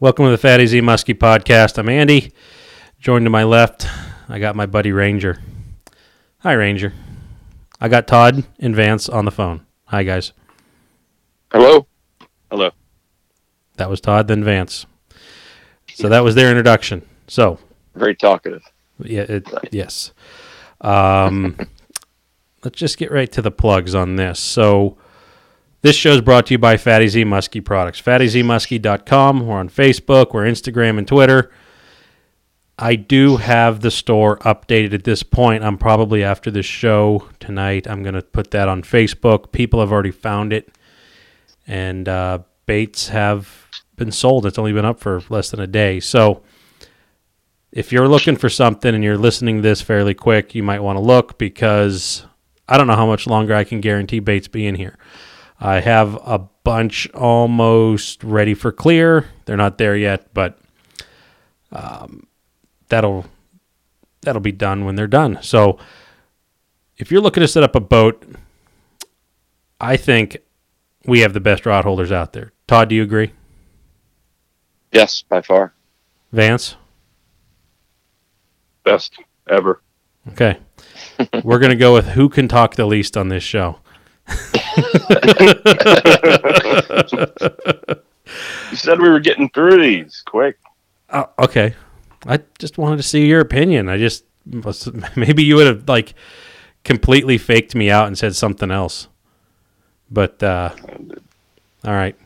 Welcome to the Fatty Z Muskie podcast. I'm Andy. Joined to my left, I got my buddy Ranger. Hi, Ranger. I got Todd and Vance on the phone. Hi, guys. Hello. Hello. That was Todd, then Vance. So that was their introduction. So, Very talkative. yeah, it, yes. Um, let's just get right to the plugs on this. So, this show is brought to you by Fatty Z Muskie Products. FattyZmuskie.com. We're on Facebook, we're Instagram and Twitter. I do have the store updated at this point. I'm probably after this show tonight. I'm going to put that on Facebook. People have already found it, and uh, baits have been sold. It's only been up for less than a day. So, if you're looking for something and you're listening to this fairly quick, you might want to look because I don't know how much longer I can guarantee baits being here. I have a bunch almost ready for clear. They're not there yet, but um, that'll that'll be done when they're done. So if you're looking to set up a boat, I think we have the best rod holders out there. Todd, do you agree? Yes, by far. Vance? Best ever. Okay. We're going to go with who can talk the least on this show. You said we were getting through these quick. Uh, okay. I just wanted to see your opinion. I just maybe you would have like completely faked me out and said something else. But uh all right.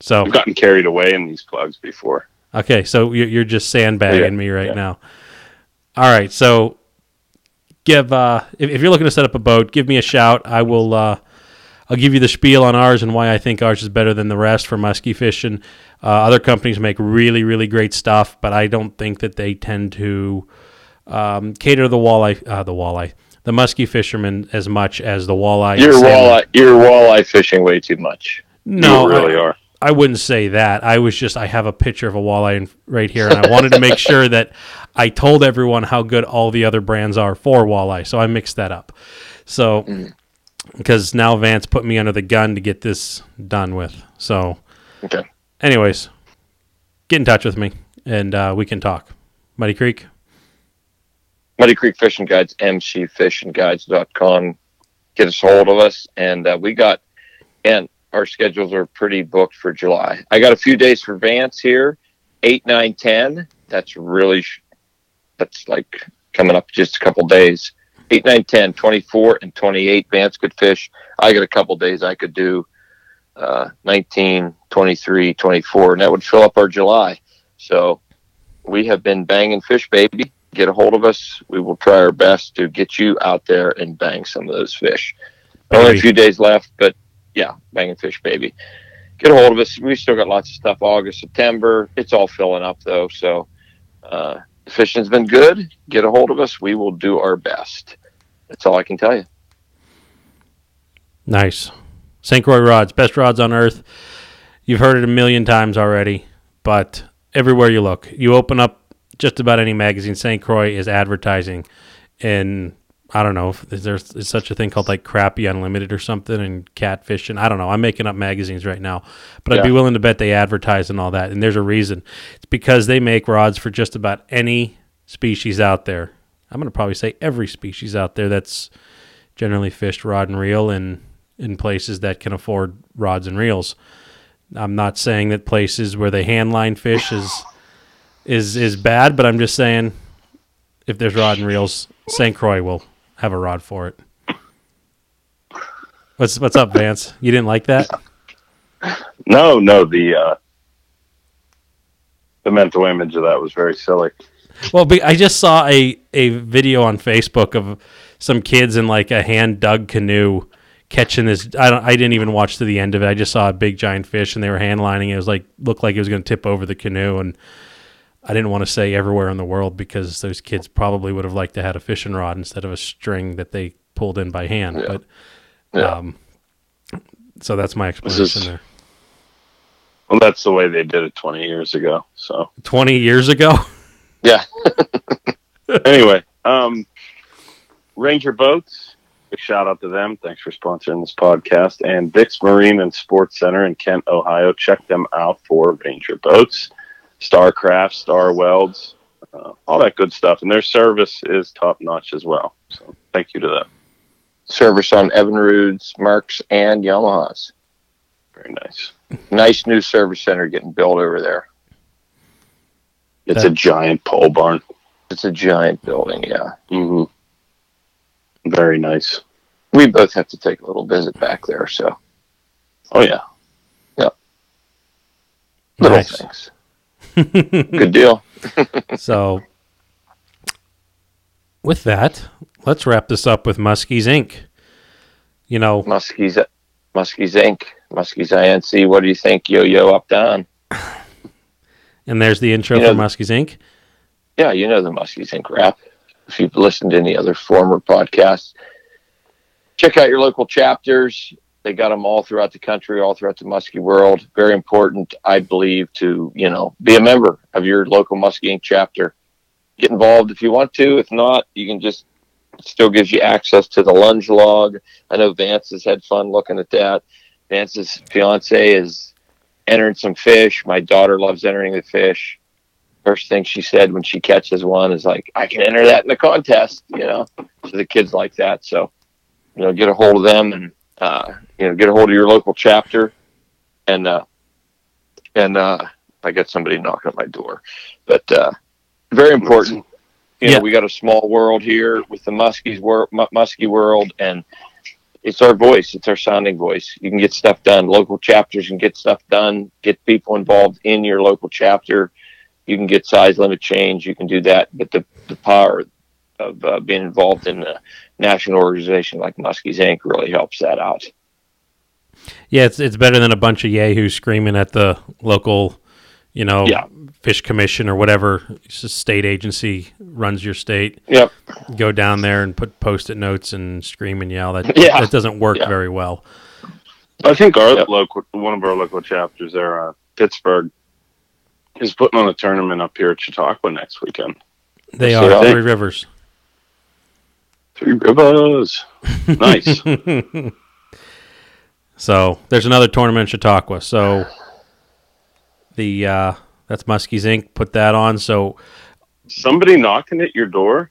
So I've gotten carried away in these plugs before. okay, so you- you're just sandbagging Yeah, me right yeah. now. All right, so give uh if, if you're looking to set up a boat, give me a shout. I will uh I'll give you the spiel on ours and why I think ours is better than the rest for musky fishing. Uh, other companies make really, really great stuff, but I don't think that they tend to um, cater the walleye, uh, the walleye, the musky fishermen as much as the walleye. You're walleye. You're walleye fishing way too much. No, you really I, are. I wouldn't say that. I was just I have a picture of a walleye in, right here, and I wanted to make sure that I told everyone how good all the other brands are for walleye. So I mixed that up. So because now Vance put me under the gun to get this done with. So, Okay. anyways, get in touch with me and uh, we can talk. Muddy Creek. Muddy Creek Fishing Guides, mcfishingguides.com. Get us a hold of us. And uh, we got, and our schedules are pretty booked for July. I got a few days for Vance here 8, 9, 10. That's really, that's like coming up just a couple days. 8, 9, 10, 24, and 28. Vance could fish. I got a couple days I could do uh, 19, 23, 24, and that would fill up our July. So we have been banging fish, baby get a hold of us. We will try our best to get you out there and bang some of those fish. Only a few days left, but yeah, banging fish, baby. Get a hold of us. We still got lots of stuff August, September. It's all filling up though. So uh, the fishing's been good. Get a hold of us. We will do our best. That's all I can tell you. Nice. St. Croix rods, best rods on earth. You've heard it a million times already, but everywhere you look, you open up just about any magazine, St. Croix is advertising. And I don't know if there's is such a thing called like Crappie Unlimited or something and Catfishing. I don't know. I'm making up magazines right now, but I'd be willing to bet they advertise and all that. And there's a reason. It's because they make rods for just about any species out there. I'm going to probably say every species out there that's generally fished rod and reel in in places that can afford rods and reels. I'm not saying that places where they hand line fish is is is bad, but I'm just saying if there's rod and reels, St. Croix will have a rod for it. What's what's up, Vance? You didn't like that? No, no. The uh, the mental image of that was very silly. Well, I just saw a, a video on Facebook of some kids in like a hand dug canoe catching this. I don't. I didn't even watch to the end of it. I just saw a big giant fish and they were hand lining. It was like looked like it was going to tip over the canoe, and I didn't want to say everywhere in the world because those kids probably would have liked to had a fishing rod instead of a string that they pulled in by hand. Yeah. But Yeah. um, so that's my explanation is- there. Well, that's the way they did it 20 years ago. So Twenty years ago. Yeah. anyway, um, Ranger Boats. Big shout out to them. Thanks for sponsoring this podcast. And Dick's Marine and Sports Center in Kent, Ohio. Check them out for Ranger Boats. Starcraft, Starwelds, uh, all that good stuff. And their service is top notch as well. So thank you to them. Service on Evinrude's, Mercs, and Yamahas. Very nice. Nice new service center getting built over there. It's That- a giant pole barn. It's a giant building, yeah. Mm-hmm. Very nice. We both have to take a little visit back there, so Oh yeah. little Nice. things. Good deal. So, with that, let's wrap this up with Muskies Inc. You know, Muskies, Muskies Inc., Muskies INC. What do you think? Yo yo up down. and there's the intro You know- for Muskies Inc. Yeah, you know the Muskies Inc. rap. If you've listened to any other former podcasts, check out your local chapters. They got them all throughout the country, all throughout the Muskie world. Very important, I believe, to you know be a member of your local Muskie chapter. Get involved if you want to. If not, you can just still gives you access to the lunge log. I know Vance has had fun looking at that. Vance's fiance is entering some fish. My daughter loves entering the fish first thing she said when she catches one is like, I can enter that in the contest, you know. So the kids like that. So, you know, get a hold of them and uh, you know, get a hold of your local chapter and uh and uh I got somebody knocking at my door. But uh very important. You know, Yeah. we got a small world here with the Muskies world Muskie world and it's our voice. It's our sounding voice. You can get stuff done. Local chapters can get stuff done. Get people involved in your local chapter you can get size limit change. You can do that, but the the power of uh, being involved in a national organization like Muskies Inc. really helps that out. Yeah, it's it's better than a bunch of yahoos screaming at the local, you know, Yeah. fish commission or whatever s- state agency runs your state. Yep. Go down there and put post-it notes and scream and yell. That Yeah. that doesn't work Yeah. very well. I think our Yep. local, one of our local chapters there, uh, Pittsburgh, is putting on a tournament up here at Chautauqua next weekend. They So are Three Rivers. Three Rivers. Nice. So there's another tournament in Chautauqua. So the uh, that's Muskies Inc. Put that on. So Somebody knocking at your door.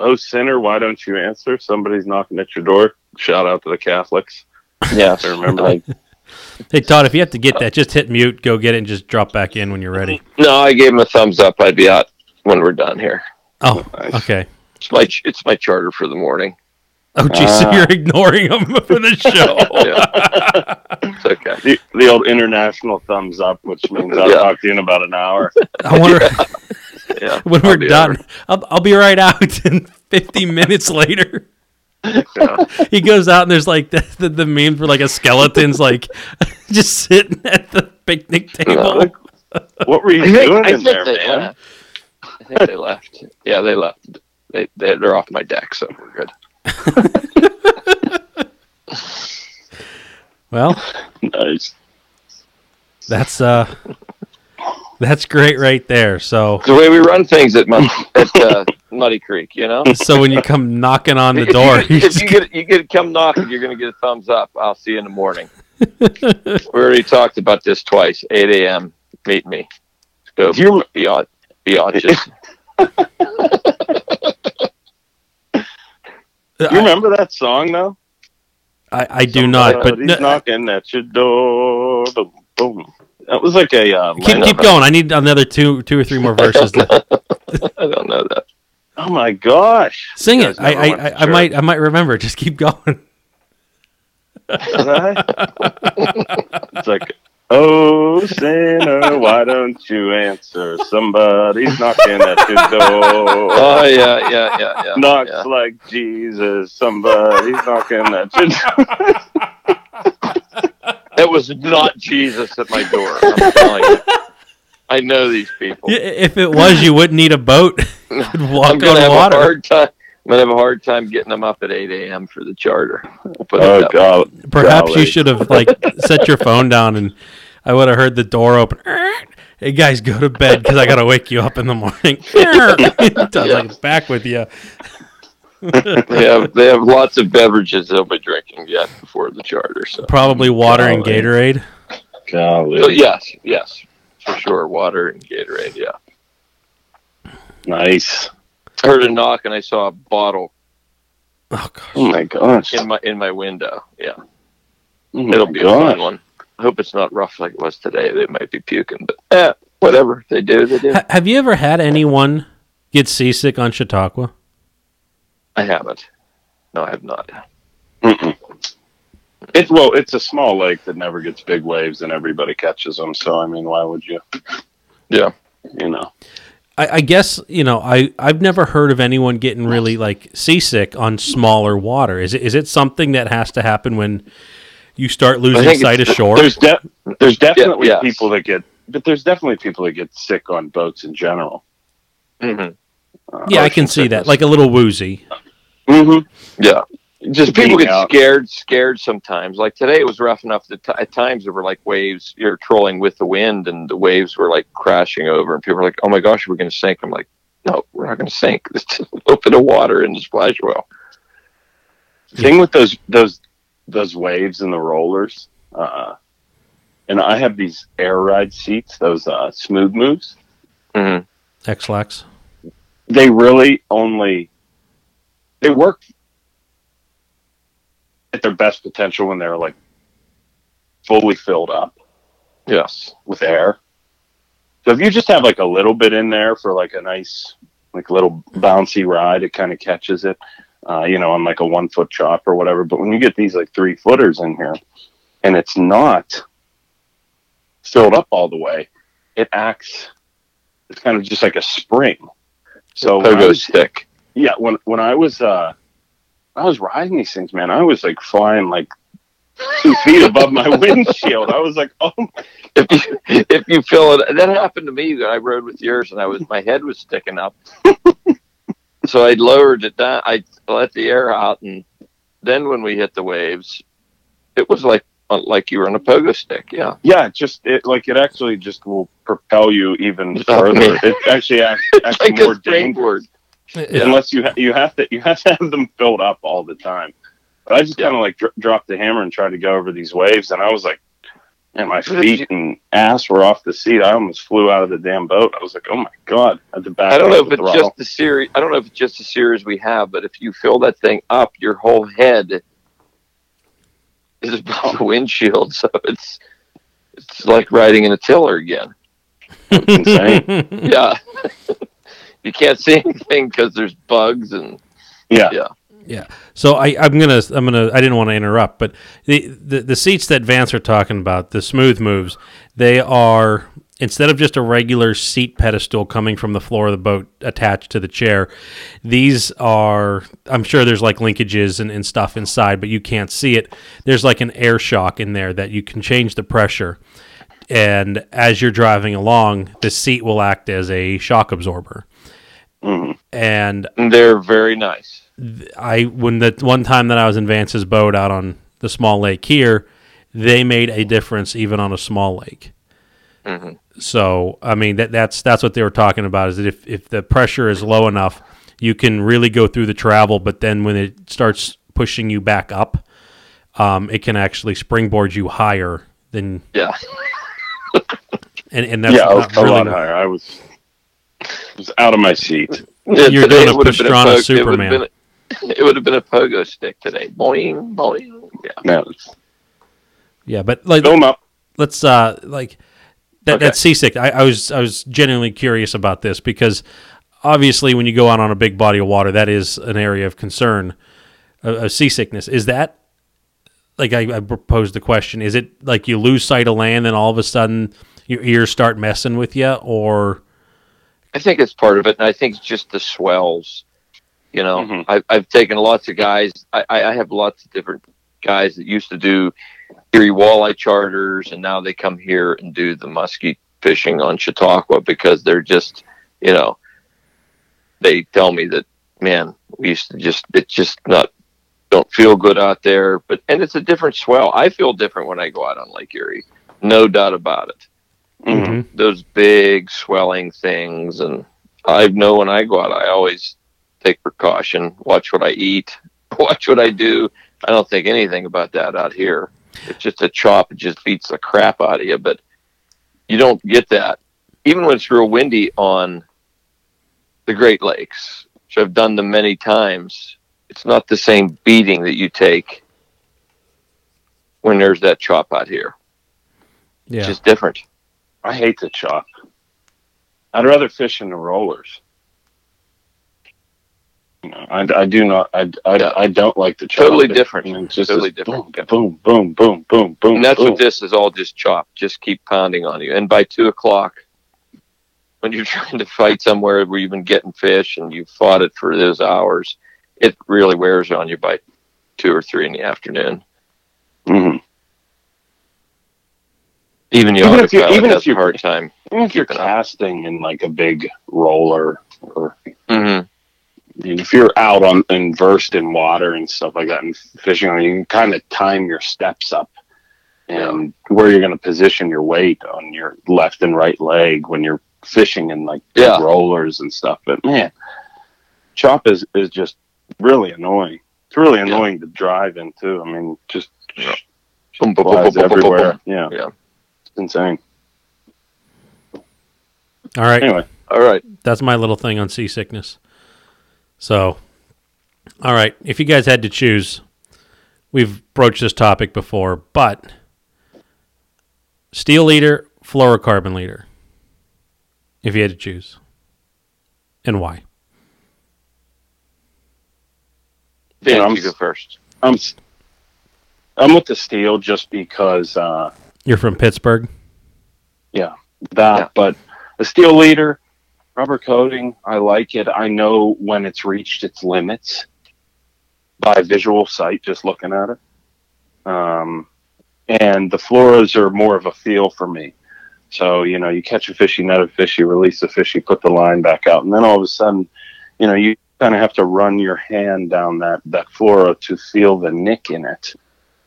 Oh, sinner, why don't you answer? Somebody's knocking at your door. Shout out to the Catholics. Yeah. I remember. Like, hey Todd, if you have to get that, just hit mute, go get it, and just drop back in when you're ready. no, I gave him a thumbs up. I'd be out when we're done here. Oh, Nice. okay. It's my it's my charter for the morning. Oh, geez, so Ah. you're ignoring them for the show. Yeah. it's okay. The, the old international thumbs up, which means I'll Yeah. talk to you in about an hour. I wonder Yeah. when I'll we're be done. I'll, I'll be right out. And 50 minutes later, Yeah. he goes out and there's like the, the, the meme for like a skeleton's like just sitting at the picnic table. What were you I think, doing I in think there, they man? left. I think they left. Yeah, they left. They, they they're off my deck, so we're good. Well, Nice. that's uh, that's great right there. So It's the way we run things at Mud, at uh, Muddy Creek, you know. so when you come knocking on the If you door, get- you if you get you get come knocking, you're gonna get a thumbs up. I'll see you in the morning. we already talked about this twice. 8 a.m. Meet me. Go Do you, beyond beyond just do you remember that song though? I, I do not, but Somebody's no, knocking at your door. Boom, boom. That was like a uh, keep keep going. I need another two two or three more verses. I don't know that. Oh my gosh! sing it. I I, I, I might I might remember. Just keep going. It's like, oh sinner, why don't you answer? Somebody's knocking at your door. Oh yeah, yeah, yeah, yeah. Knocks yeah. like Jesus. Somebody's knocking at your door. It was not Jesus at my door. I'm telling you. I know these people. If it was, you wouldn't need a boat. You could I'm walk gonna on have water. a hard time. I'm gonna have a hard time getting them up at 8 a.m. for the charter. I'll put it Oh that way. God! Perhaps you should have like set your phone down, and I would have heard the door open. Hey guys, go to bed because I gotta wake you up in the morning. Sounds like back with you. They have they have lots of beverages they'll be drinking yet before the charter. So, Probably water and Golly. Gatorade. Golly. so yes, yes, for sure. Water and Gatorade. Yeah. Nice. I heard a knock and I saw a bottle Oh gosh. Oh my gosh. in my in my window. Yeah, Oh it'll be a gosh. fun one. I hope it's not rough like it was today. They might be puking, but eh, whatever they do, they do. Ha- have you ever had anyone get seasick on Chautauqua? I haven't. No, I have not. Mm-mm. It's well, it's a small lake that never gets big waves, and everybody catches them. So I mean, why would you? Yeah. You know. I, I guess you know I I've never heard of anyone getting really like seasick on smaller water. Is it is it something that has to happen when you start losing sight of shore? There's de- there's definitely yes. people that get, but there's definitely people that get sick on boats in general. hmm Uh, Yeah, I can see that. Like a little woozy. hmm Yeah. Just people get out. scared, scared sometimes. Like today, it was rough enough that t- at times there were like waves. You're trolling with the wind, and the waves were like crashing over, and people were like, "Oh my gosh, we're going to sink." I'm like, "No, we're not going to sink. It's just a little bit of water in the splash well." thing with those those those waves and the rollers. Uh, and I have these air ride seats, those uh, smooth moves. hmm Ex-Lax. They really only they work at their best potential when they're like fully filled up Yes. with air. So if you just have like a little bit in there for like a nice like little bouncy ride, it kind of catches it. Uh, you know, on like a one foot chop or whatever. But when you get these like three footers in here and it's not filled up all the way, it acts it's kind of just like a spring. So Pogo stick. yeah, when when I was uh I was riding these things, man, I was like flying like two feet above my windshield. I was like, oh my If you if you feel it, that happened to me when I rode with yours, and I was my head was sticking up. so I lowered it down. I let the air out, and then when we hit the waves, it was like uh, like you were on a pogo stick. Yeah. Yeah, just it like it actually just will propel you even further. It actually acts, acts like more dangerous. Yeah. unless you ha- you have to you have to have them filled up all the time. But I just kind of like dr- dropped the hammer and tried to go over these waves, and I was like, and my feet and ass were off the seat. I almost flew out of the damn boat. I was like, oh my god, at the back. I don't know if it's throttle. just the series. I don't know if it's just the series we have, but if you fill that thing up, your whole head is above the windshield, so it's it's like riding in a tiller again. insane. Yeah, you can't see anything because there's bugs and Yeah. Yeah. Yeah. So I, I'm gonna I'm gonna I didn't want to interrupt, but the, the the seats that Vance are talking about, the smooth moves, they are instead of just a regular seat pedestal coming from the floor of the boat attached to the chair, these are I'm sure there's like linkages and, and stuff inside, but you can't see it. There's like an air shock in there that you can change the pressure. And as you're driving along, the seat will act as a shock absorber. Mhm. And they're very nice. I when the one time that I was in Vance's boat out on the small lake here, they made a difference even on a small lake. hmm So I mean that that's that's what they were talking about is that if if the pressure is low enough, you can really go through the travel, but then when it starts pushing you back up, um, it can actually springboard you higher than Yeah, and and that's yeah, a really lot higher. I was was out of my seat. You're Today doing a it would have been Pastrana po- it would Superman. been It would have been a pogo stick today. Boing, boing. Yeah. No, yeah, but like fill 'em up. let's uh like that Okay. that seasick I, I was i was genuinely curious about this because obviously when you go out on a big body of water that is an area of concern of, of seasickness is that like I, I proposed the question is it like you lose sight of land and all of a sudden your ears start messing with you or I think it's part of it, and I think it's just the swells. You know, Mhm. I, I've taken lots of guys. I, I I have lots of different guys that used to do Erie walleye charters, and now they come here and do the muskie fishing on Chautauqua because they're just, you know, they tell me that man, we used to just it's just not don't feel good out there. But and it's a different swell. I feel different when I go out on Lake Erie, no doubt about it Mhm. those big swelling things and I know when I go out I always take precaution, watch what I eat, watch what I do. I don't think anything about that out here. It's just a chop, it just beats the crap out of you. But you don't get that. Even when it's real windy on the Great Lakes, which I've done them many times, it's not the same beating that you take when there's that chop out here. Yeah. It's just different. I hate the chop. I'd rather fish in the rollers. You know, I, I do not. I, I, I don't like the chop. Totally different. It's just Totally this different. Boom, boom, boom, boom, boom, boom. And that's boom. what this is all just chop. Just keep pounding on you. And by two o'clock, when you're trying to fight somewhere where you've been getting fish and you've fought it for those hours, it really wears on you by two or three in the afternoon. Even Even if you- autopilot even if has a you- hard time. Even if you're it up. casting in like a big roller, or Mm-hmm. If you're out on and versed in water and stuff like that and fishing, you can kind of time your steps up and where you're going to position your weight on your left and right leg when you're fishing in like big Yeah. rollers and stuff. But man, chop is is just really annoying. It's really annoying to drive in too. I mean, just Yeah. Boom, boom, boom, boom, boom, boom, everywhere. boom. Yeah, Yeah. It's insane. All right. Anyway, All right. That's my little thing on seasickness. So, all right. If you guys had to choose, we've broached this topic before, but steel leader, fluorocarbon leader. If you had to choose, and why? Dan, Yeah, I'm you go first. I'm s- I'm with the steel just because. uh You're from Pittsburgh. Yeah, that, Yeah. but a steel leader, rubber coating, I like it. I know when it's reached its limits by visual sight, just looking at it. Um, and the fluoros are more of a feel for me. So, you know, you catch a fish, you net a fish, you release the fish, you put the line back out, and then all of a sudden, you know, you kind of have to run your hand down that, that fluoro to feel the nick in it.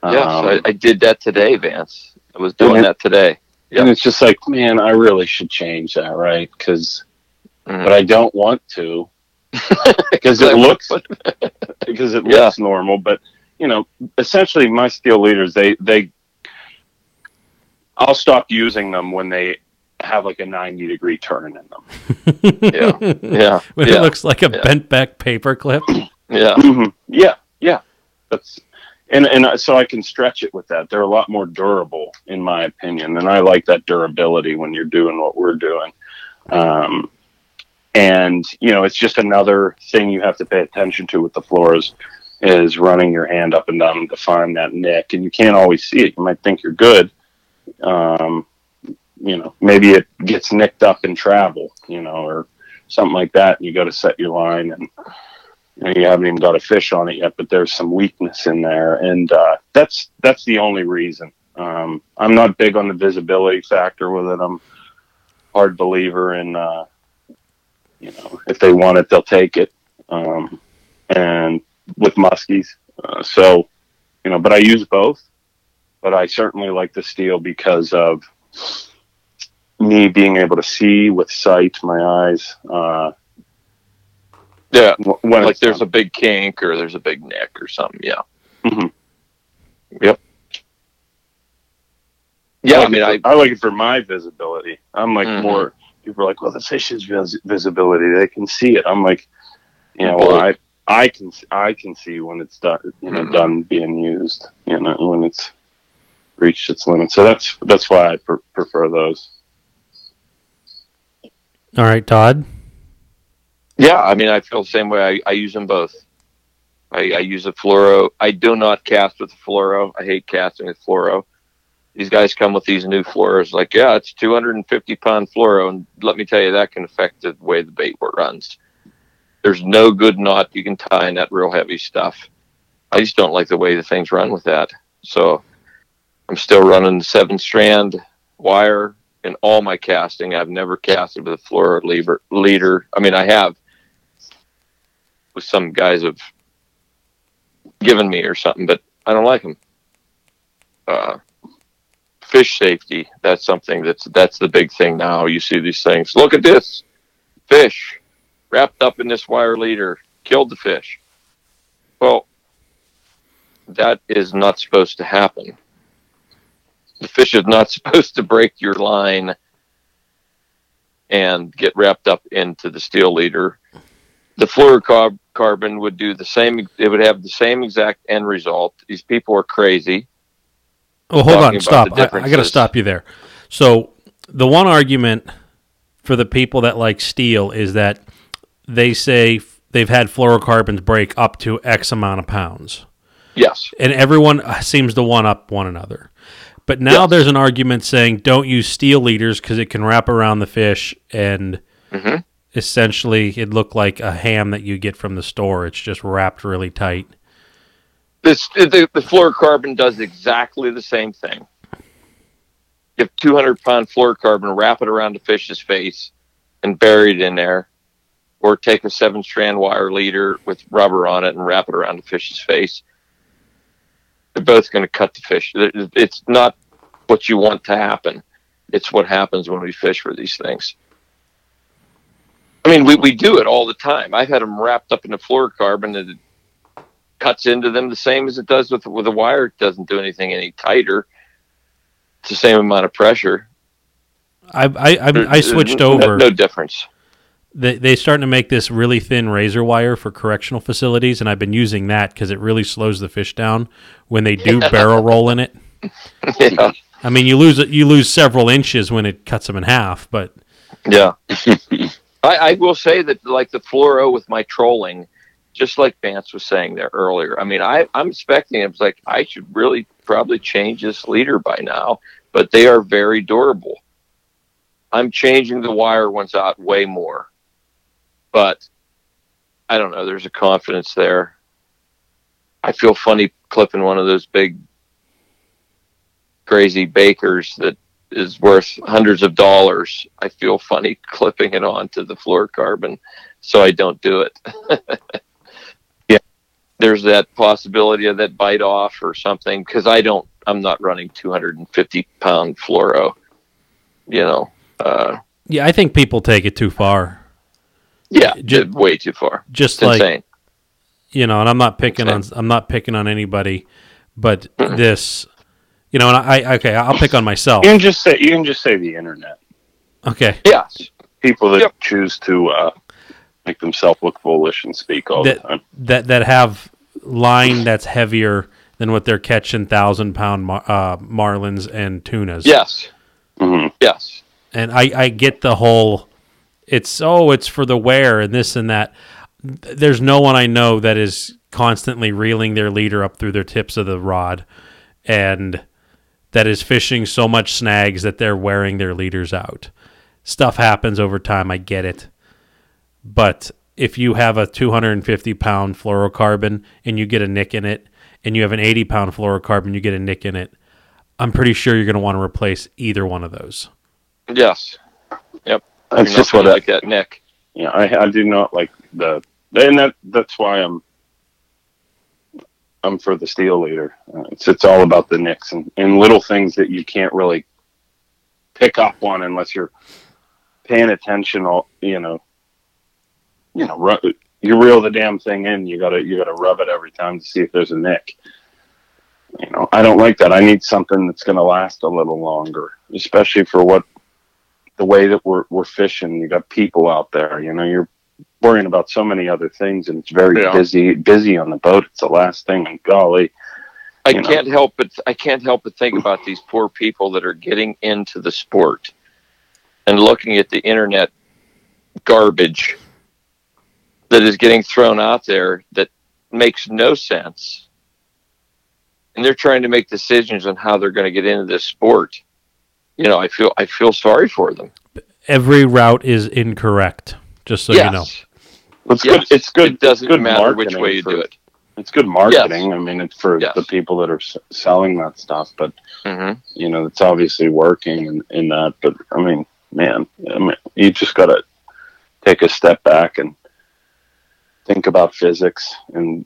Yes, Um, I, I did that today, Vance. I was doing Mhm. that today. Yeah. And it's just like, man, I really should change that, right? Because, Mhm. but I don't want to because it looks because it Yeah. looks normal. But you know, essentially, my steel leaders, they they, I'll stop using them when they have like a ninety degree turn in them. Yeah. Yeah. When yeah. it looks like a Yeah. bent back paper clip. yeah. Mhm. Yeah, yeah, that's. And, and so I can stretch it with that. They're a lot more durable, in my opinion, and I like that durability when you're doing what we're doing. Um, and you know, it's just another thing you have to pay attention to with the fluoros is running your hand up and down to find that nick, and you can't always see it. You might think you're good. Um, you know, maybe it gets nicked up in travel, you know, or something like that. And you got to set your line and you, know, you haven't even got a fish on it yet, but there's some weakness in there, and uh, that's that's the only reason. Um, I'm not big on the visibility factor with it. I'm hard believer in, uh, you know, if they want it, they'll take it, um, and with muskies. Uh, so, you know, but I use both, but I certainly like the steel because of me being able to see with sight, my eyes. Uh, Yeah. when like there's done. a big kink or there's a big neck or something. Yeah. Mhm. Yep. Yeah. I like mean, it I, for, I like it for my visibility. I'm like Mhm. more. People are like, "Well, the fish's vis- visibility, they can see it." I'm like, you know, Well- well, I I can I can see when it's done, you know, Mhm. done being used, you know, when it's reached its limit. So that's that's why I pre- prefer those. All right, Todd. Yeah. I mean, I feel the same way. I, I use them both. I, I use a fluoro. I do not cast with fluoro. I hate casting with fluoro. These guys come with these new fluoros. Like, yeah, it's 250 pound fluoro, and let me tell you, that can affect the way the bait runs. There's no good knot you can tie in that real heavy stuff. I just don't like the way the things run with that. So I'm still running the seven strand wire in all my casting. I've never casted with a fluoro leader. I mean, I have with some guys have given me or something, but I don't like them. Uh, fish safety. That's something that's that's the big thing now. You see these things. Look at this fish wrapped up in this wire leader killed the fish. Well, that is not supposed to happen. The fish is not supposed to break your line and get wrapped up into the steel leader. The fluorocarbon would do the same. It would have the same exact end result. These people are crazy. Oh, hold on, stop. I, I got to stop you there. So, the one argument for the people that like steel is that they say they've had fluorocarbons break up to X amount of pounds, Yes. and everyone uh, seems to one up one another. But now Yes. there's an argument saying don't use steel leaders because it can wrap around the fish and Mhm. Essentially it looked like a ham that you get from the store. It's just wrapped really tight. This the, the fluorocarbon does exactly the same thing. If 200 pound fluorocarbon, wrap it around a fish's face and bury it in there, or take a seven strand wire leader with rubber on it and wrap it around a fish's face. They're both going to cut the fish. It's not what you want to happen. It's what happens when we fish for these things. I mean, we, we do it all the time. I've had them wrapped up in the fluorocarbon and it cuts into them the same as it does with with a wire. It doesn't do anything any tighter. It's the same amount of pressure. I I, I, I switched No- over. No, difference. they they starting to make this really thin razor wire for correctional facilities, and I've been using that because it really slows the fish down when they do barrel roll in it. yeah. I mean, you lose you lose several inches when it cuts them in half, but Yeah. I, I will say that like the fluoro with my trolling, just like Vance was saying there earlier. I mean, I, I'm expecting it's like I should really probably change this leader by now, but they are very durable. I'm changing the wire ones out way more. But I don't know, there's a confidence there. I feel funny clipping one of those big crazy bakers that is worth hundreds of dollars, I feel funny clipping it onto the fluorocarbon, so I don't do it. yeah, there's that possibility of that bite off or something because I don't. I'm not running 250 pound fluoro. You know, uh, yeah, I think people take it too far. yeah, Ju- ju- way too far. Just It's like insane. you know, and I'm not picking on I'm not picking on anybody, but this, you know, and I okay, I'll pick on myself. You can just say you can just say the internet. Okay, Yes, People that Yep. choose to uh, make themselves look foolish and speak all That- the time. that that have line that's heavier than what they're catching thousand pound mar- uh, marlins and tunas. yes, hmm yes. and I, I get the whole it's oh it's for the wear and this and that there's no one i know that is constantly reeling their leader up through their tips of the rod and that is fishing so much snags that they're wearing their leaders out stuff happens over time i get it but if you have a 250 pound fluorocarbon and you get a nick in it and you have an 80 pound fluorocarbon you get a nick in it i'm pretty sure you're going to want to replace either one of those Yes. Yep. That's just what I, like that, Nick. yeah, I, I do not like the, and that that's why I'm For the steel leader. Uh, it's it's all about the nicks and, and little things that you can't really pick up on unless you're paying attention. All you know, you know, ru- you reel the damn thing in. You gotta you gotta rub it every time to see if there's a nick. You know, I don't like that. I need something that's gonna last a little longer, especially for what the way that we're we're fishing. You got people out there. You know, you're worrying about so many other things, and it's very Yeah. busy busy on the boat. It's the last thing, and golly, I you know. can't help but I can't help but think about these poor people that are getting into the sport and looking at the internet garbage that is getting thrown out there that makes no sense. And they're trying to make decisions on how they're going to get into this sport. You know, I feel I feel sorry for them. every route is incorrect. Just so you know, yes. It's yes. good. It's good. It doesn't it's good matter which way you for- do it. It's good marketing. I mean, it's for Yes. the people that are s- selling that stuff, but hmm you know, it's obviously working in, in that. But I mean, man, I mean, you just got to take a step back and think about physics and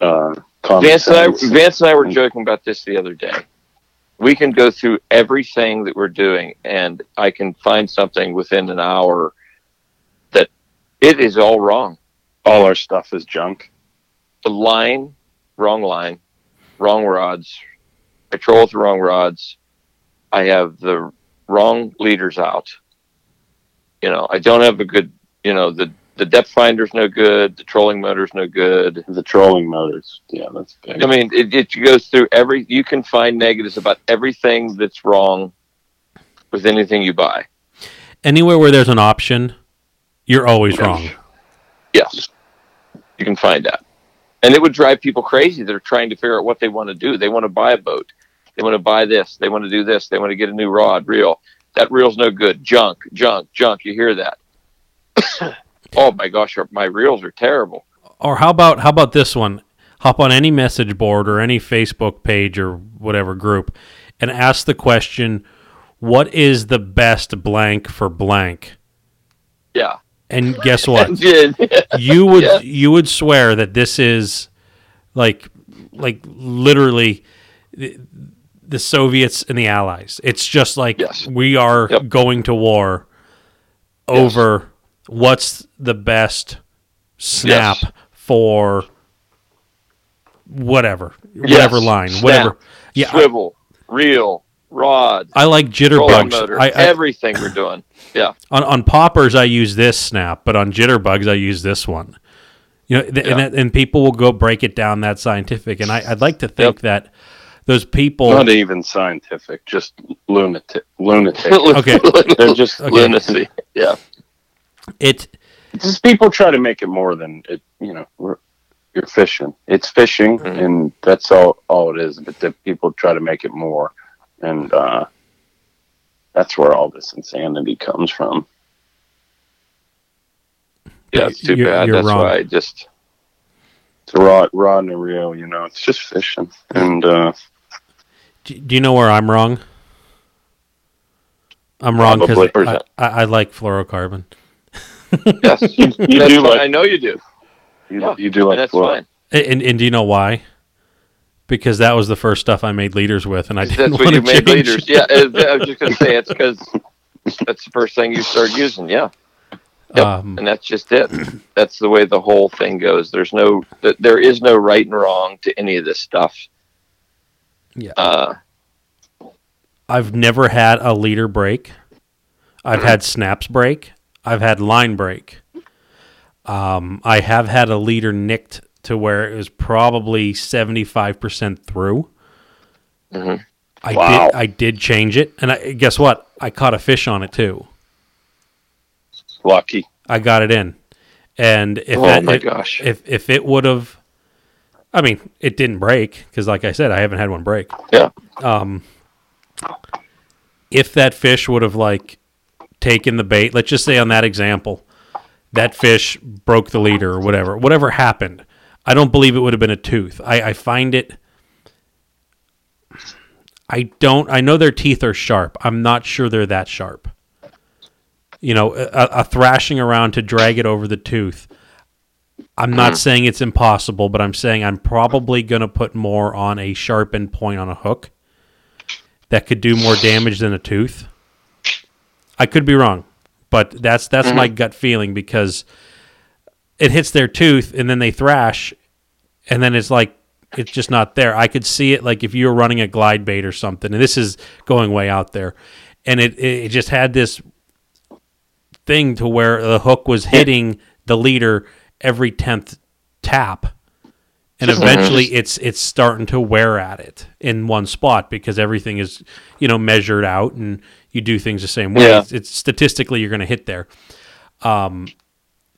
uh, common Vance and, I. Vance and I were joking about this the other day. We can go through everything that we're doing, and I can find something within an hour that it is all wrong. All our stuff is junk. The line, wrong line, wrong rods. I troll with the wrong rods. I have the wrong leaders out. You know, I don't have a good. You know, the the depth finder's no good. The trolling motor's no good. The trolling motors, yeah, that's big. I mean, it, it goes through every. You can find negatives about everything that's wrong with anything you buy. Anywhere where there's an option, you're always wrong. Yes, you can find that, and it would drive people crazy They're trying to figure out what they want to do. They want to buy a boat. They want to buy this. They want to do this. They want to get a new rod, reel. That reel's no good. Junk, junk, junk. You hear that? oh my gosh, my reels are terrible. Or how about how about this one? Hop on any message board or any Facebook page or whatever group and ask the question, what is the best blank for blank? Yeah. And guess what? Did. you would Yeah. you would swear that this is like like literally the, the Soviets and the Allies. It's just like Yes. we are Yep. going to war over what's the best snap Yes. for whatever whatever line Snap, whatever yeah I, Swivel, reel, rod, I like trolling jitterbugs motor, I, I, everything we're doing. Yeah. on on poppers I use this snap, but on jitterbugs I use this one. You know, th- and, that, and people will go break it down that scientific, and I, I'd like to think that those people. Not even scientific, just lunatic. Lunatic. Okay. They're just Okay. lunacy. Yeah. it just people try to make it more than it. You know, you're fishing. It's fishing, Mhm. and that's all all it is. But the people try to make it more, and uh, that's where all this insanity comes from. Yeah. It's too You're- bad. you're That's wrong. why I just. It's a rod, rod and a reel. You know, it's just fishing, and uh, do, do you know where I'm wrong? I'm wrong because I, I, I like fluorocarbon. Yes. you That's do like I know you do. you, Yeah. you do like that's well, fine. And, and do you know why? Because that was the first stuff I made leaders with, and I didn't That's what you made leaders. Yeah. I was just going to say it's because that's the first thing you start using. Yeah. Yep. Um, and that's just it. That's the way the whole thing goes. There's no, there is no right and wrong to any of this stuff. Yeah. Uh, I've never had a leader break. I've had snaps break. I've had line break. Um, I have had a leader nicked to where it was probably seventy five percent through. Mhm. I Wow. did. I did change it, and I, guess what? I caught a fish on it too. lucky. I got it in, and if oh that, my if, gosh. if if it would have, I mean, it didn't break because, like I said, I haven't had one break. Yeah. Um, if that fish would have like taken the bait, let's just say on that example, that fish broke the leader or whatever, whatever happened, I don't believe it would have been a tooth. I, I find it. I don't. I know their teeth are sharp. I'm not sure they're that sharp. You know, a, a thrashing around to drag it over the tooth. I'm not mm. saying it's impossible, but I'm saying I'm probably going to put more on a sharpened point on a hook that could do more damage than a tooth. I could be wrong, but that's that's my mm-hmm. gut feeling because it hits their tooth and then they thrash, and then it's like it's just not there. I could see it like if you were running a glide bait or something, and this is going way out there, and it it just had this thing to where the hook was hitting the leader every tenth tap. And eventually it's it's starting to wear at it in one spot because everything is you know measured out and you do things the same way. Yeah. it's, it's statistically you're going to hit there. Um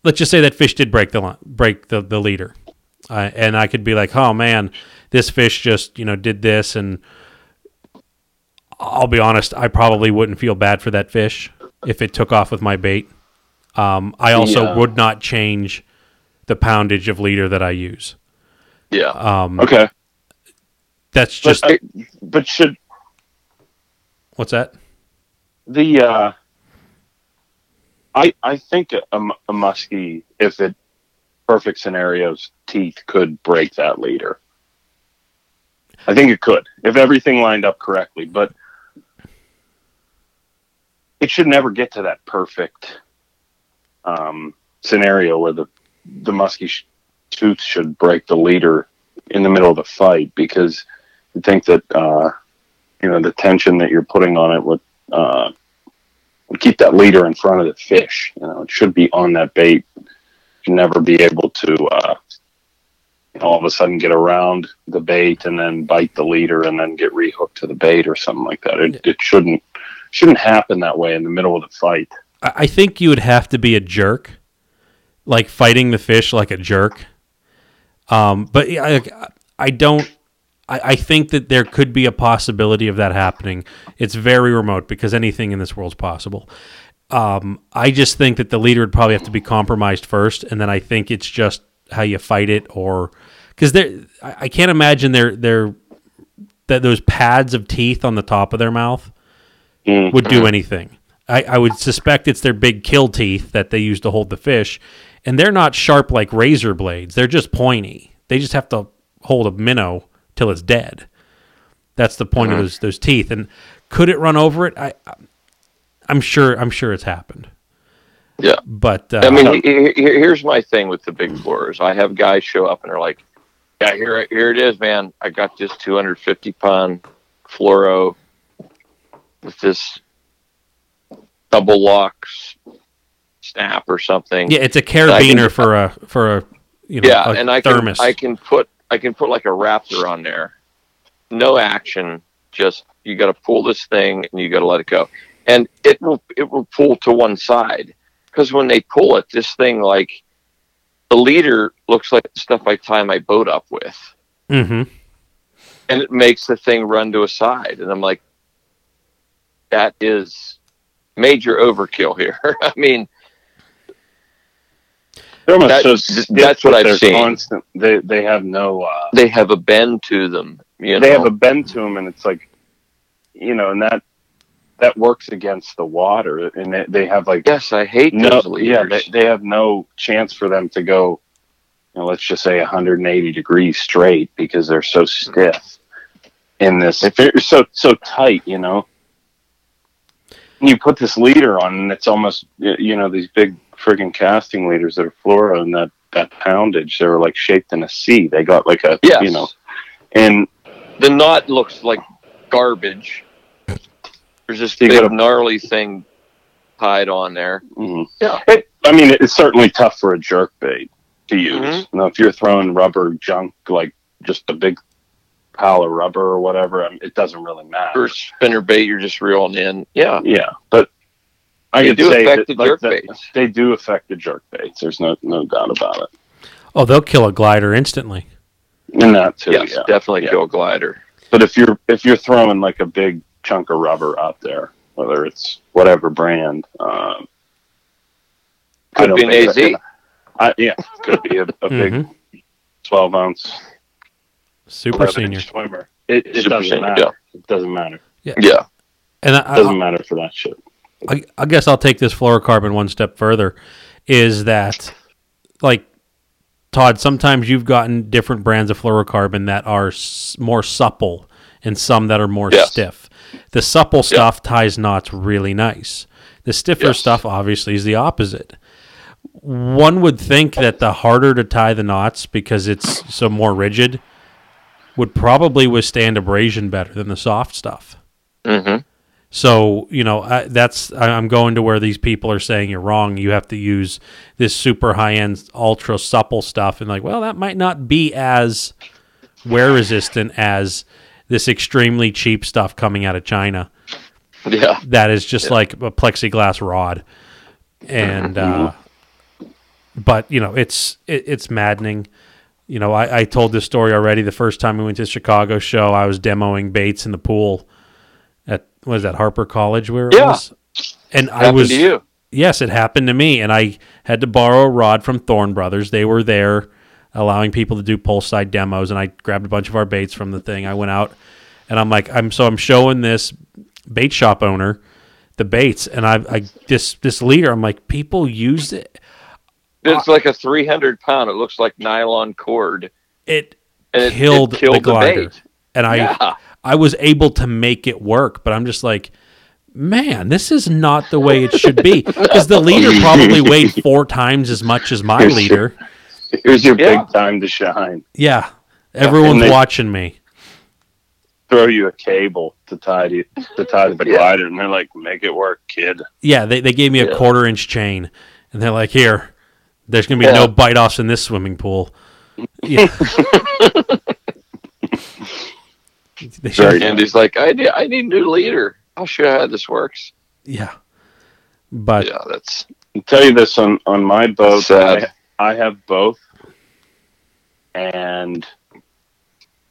let's just say that fish did break the li- break the the leader uh, and i could be like oh man this fish just you know did this and i'll be honest i probably wouldn't feel bad for that fish if it took off with my bait um, i also Yeah. would not change the poundage of leader that i use yeah. um, Okay, that's but, just uh, but should what's that? the uh, I I think a, a, muskie, if it perfect scenarios, teeth could break that leader. I think it could if everything lined up correctly, but it should never get to that perfect um, scenario where the the muskie sh- tooth should break the leader in the middle of the fight because you think that uh, you know the tension that you're putting on it would uh, keep that leader in front of the fish. You know, it should be on that bait. You should never be able to uh, all of a sudden get around the bait and then bite the leader and then get rehooked to the bait or something like that. It, it shouldn't shouldn't happen that way in the middle of the fight. I I think you would have to be a jerk, like fighting the fish like a jerk. Um, but I, I don't. I, I think that there could be a possibility of that happening. It's very remote because anything in this world's possible. Um, I just think that the leader would probably have to be compromised first, and then I think it's just how you fight it, or because there, I, I can't imagine they're they're that those pads of teeth on the top of their mouth would do anything. I, I would suspect it's their big kill teeth that they use to hold the fish, and they're not sharp like razor blades. They're just pointy. They just have to hold a minnow till it's dead. That's the point of those those teeth. And could it run over it? I, I'm sure. I'm sure it's happened. Yeah. But uh, I mean, he- he- here's my thing with the big fluoros. I have guys show up and they're like, "Yeah, here, here it is, man. I got this 250 pound fluoro with this double locks snap or something." yeah, it's a I can- carabiner for a for a you know yeah, a and I can thermos. I can put I can put like a raptor on there. No action, just you got to pull this thing and you got to let it go, and it will it will pull to one side because when they pull it, this thing like the leader looks like the stuff I tie my boat up with, hmm and it makes the thing run to a side, and I'm like, that is major overkill here. I mean, They're almost That- so stiff that's what I've they're seen. Constant. They they have no. Uh, they have a bend to them. You they know, have a bend to them, and it's like, you know, and that that works against the water, and they, they have like yes, I hate no, those leaders. yeah, they, they have no chance for them to go, you know, let's just say 180 degrees straight because they're so stiff in this. If they're so so tight, you know. You put this leader on, and it's almost you know these big friggin' casting leaders that are fluoro and that that poundage. They were like shaped in a C. They got like a yes. you know, and the knot looks like garbage. There's this You big gotta- gnarly thing tied on there. Mhm. Yeah. It, I mean, it's certainly tough for a jerk bait to use. Mhm. You know, if you're throwing rubber junk, like just a big pile of rubber or whatever, I mean, it doesn't really matter. For spinner bait, you're just reeling in. Yeah, Yeah, but I They could do say affect that, the jerk that- baits. They do affect the jerk baits. There's no no doubt about it. oh, they'll kill a glider instantly. And that too. yes, yeah. definitely Yeah. kill glider. But if you're if you're throwing like a big chunk of rubber out there, whether it's whatever brand, um, Could be an think AZ. that- I, yeah, could be a, a big Mhm. twelve ounce Super senior. swimmer. It, it doesn't senior, matter. yeah. It doesn't matter. Yeah, yeah. And It I, doesn't matter for that shit. I, I guess I'll take this fluorocarbon one step further. Is that like Todd? Sometimes you've gotten different brands of fluorocarbon that are s- more supple, and some that are more Yes. stiff. The supple stuff ties knots really nice. The stiffer Yes. stuff obviously is the opposite. One would think that the harder to tie the knots because it's so more rigid would probably withstand abrasion better than the soft stuff. hmm So you know I, that's I- I'm going to where these people are saying you're wrong. You have to use this super high end, ultra supple stuff, and like, well, that might not be as wear resistant as this extremely cheap stuff coming out of China. yeah. That is just like a plexiglass rod, and uh, but you know it's it, it's maddening. You know, I, I told this story already. The first time we went to the Chicago show, I was demoing baits in the pool was that Harper College where it Yeah. was, and I was to you. yes, it happened to me, and I had to borrow a rod from Thorne Brothers. They were there, allowing people to do pole side demos, and I grabbed a bunch of our baits from the thing. I went out, and I'm like, I'm so I'm showing this bait shop owner the baits, and I, I this this leader, I'm like, people use it. It's like a 300 pound. It looks like nylon cord, It it killed, it killed the the, glider, bait. and I yeah, I was able to make it work, but I'm just like, man, this is not the way it should be. Because the leader probably weighed four times as much as my Here's leader. Here's your Yeah. big time to shine. Yeah, everyone's And they- watching me. throw you a cable to tie to, to tie the Yeah. glider, and they're like, "Make it work, kid." Yeah, they, they gave me a Yeah. quarter inch chain, and they're like, "Here, there's gonna be Yeah. no bite offs in this swimming pool." Yeah. They should- Very And he's like, I need, I need a new leader. I'll show you how this works. yeah, but yeah, that's I'll tell you this on on my boat, I, I have both, and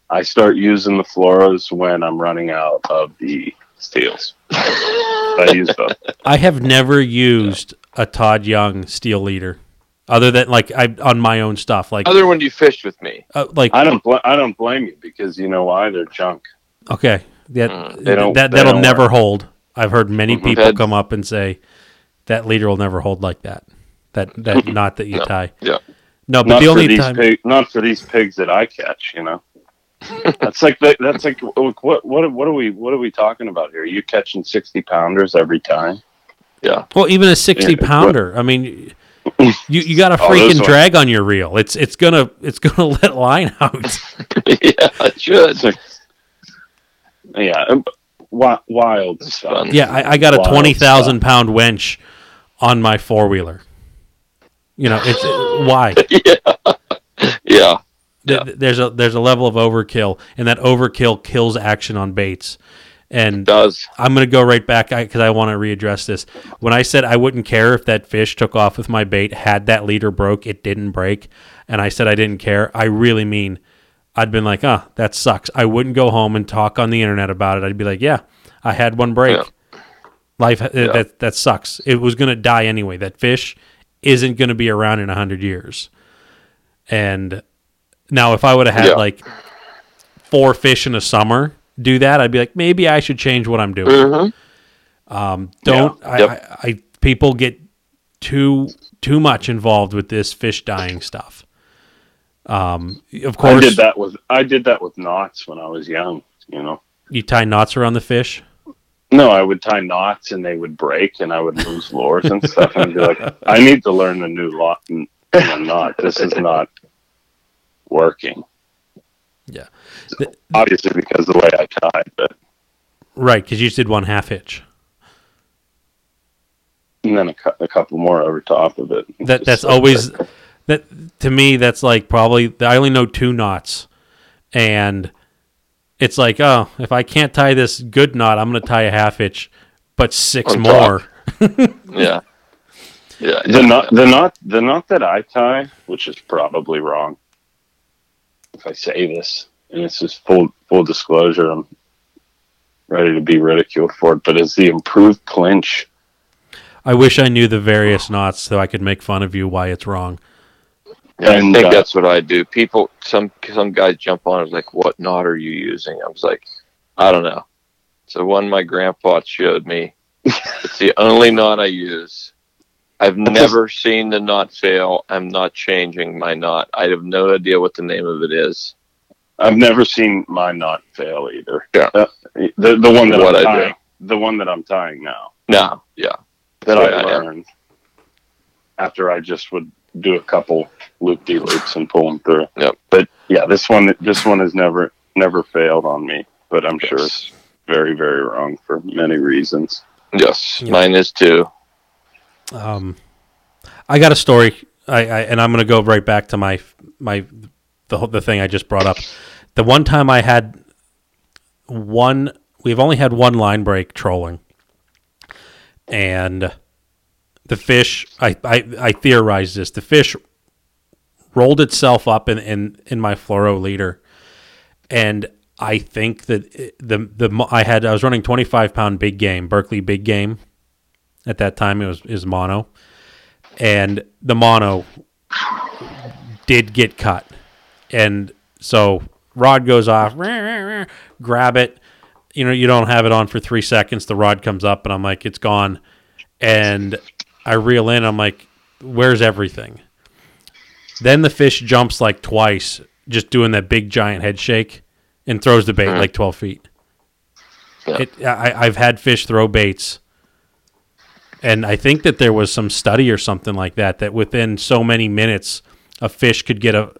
I start using the fluoros when I'm running out of the steels. I use both. I have never used a Todd Young steel leader, other than like I on my own stuff, like other when you fished with me. uh, like I don't bl- I don't blame you because you know why they're junk. okay, that Mm. They don't- that they that'll don't never work. hold. I've heard many Mhm. people That- come up and say that leader will never hold like that. That that knot that you No. tie. Yeah. No, but Not the for only these time pig, not for these pigs that I catch. You know, that's like the, that's like what what what are we what are we talking about here? Are you catching sixty pounders every time? Yeah. Well, even a sixty Yeah, pounder. I mean, you you got a Oh, freaking ones. drag on your reel. It's it's gonna it's gonna let line out. yeah, it should. It's like, yeah, um, wi- wild It's fun. Yeah, I, I got a Wild twenty thousand pound wench on my four wheeler. You know, it's why Yeah. Th- th- there's a there's a level of overkill, and that overkill kills action on baits. And Does. I'm going to go right back because I want to readdress this. When I said I wouldn't care if that fish took off with my bait, had that leader broke, it didn't break, and I said I didn't care, I really mean I'd been like, oh, that sucks. I wouldn't go home and talk on the internet about it. I'd be like, yeah, I had one break. Yeah. Life uh, that that sucks. It was going to die anyway. That fish isn't going to be around in a hundred years. And now, if I would have had Yeah. like four fish in a summer do that, I'd be like, maybe I should change what I'm doing. Mm-hmm. Um, don't I, Yep. I, I? People get too too much involved with this fish dying stuff. Um, of course, I did that with I did that with knots when I was young. You know, you tie knots around the fish. no, I would tie knots and they would break and I would lose lures and stuff. And I'd be like, I need to learn a new lot know, knot. This is not working. Yeah. Obviously, because of the way I tied, but Right, because you just did one half hitch. and then a, a couple more over top of it. That that's always that. that to me. That's like probably I only know two knots, and it's like oh, if I can't tie this good knot, I'm going to tie a half hitch, but six more. Yeah. Yeah. the knot the knot the knot that I tie, which is probably wrong. If I say this, and this is full full disclosure, I'm ready to be ridiculed for it, but is the improved clinch. I wish I knew the various knots so I could make fun of you why it's wrong. Yeah, I And, think uh, that's what I do. People, some some guys jump on. It's like, what knot are you using? I was like, I don't know. So one my grandpa showed me. it's the only knot I use. I've never seen the knot fail. I'm not changing my knot. I have no idea what the name of it is. I've never seen my knot fail either. Yeah. Uh, the the one that What I'm I do. tying, the one that I'm tying now. No, yeah, that Oh, I yeah, yeah. learned after I just would do a couple loop de loops and pull them through. Yep. But yeah, this one this one has never never failed on me. But I'm sure it's very very wrong for many reasons. yes, Yeah. mine is too. Um, I got a story, I, I and I'm going to go right back to my my the the thing I just brought up. The one time I had one, we've only had one line break trolling, and the fish. I I, I theorized this. The fish rolled itself up in in, in my fluoro leader, and I think that the the I had I was running 25 pound big game Berkley big game at that time it was is mono and the mono did get cut and so rod goes off grab it. You know you don't have it on for three seconds. The rod comes up and i'm like it's gone. And i reel in. I'm like where's everything? Then the fish jumps like twice just doing that big giant head shake and throws the bait Mhm. like 12 feet. Yeah. it, I, i've had fish throw baits and I think that there was some study or something like that that within so many minutes, a fish could get a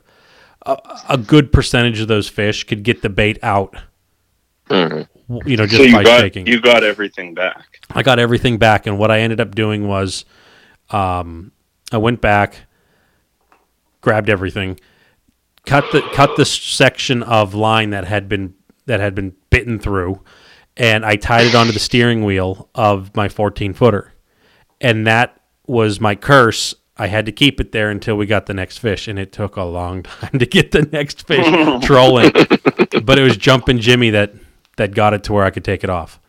a, a good percentage of those fish could get the bait out Mhm. you know, just so you by got shaking. you got everything back. I got everything back, and what I ended up doing was, um, I went back, grabbed everything, cut the cut the section of line that had been that had been bitten through, and I tied it onto the steering wheel of my 14 footer, and that was my curse. I had to keep it there until we got the next fish, and it took a long time to get the next fish trolling. but it was jumping Jimmy that that got it to where I could take it off.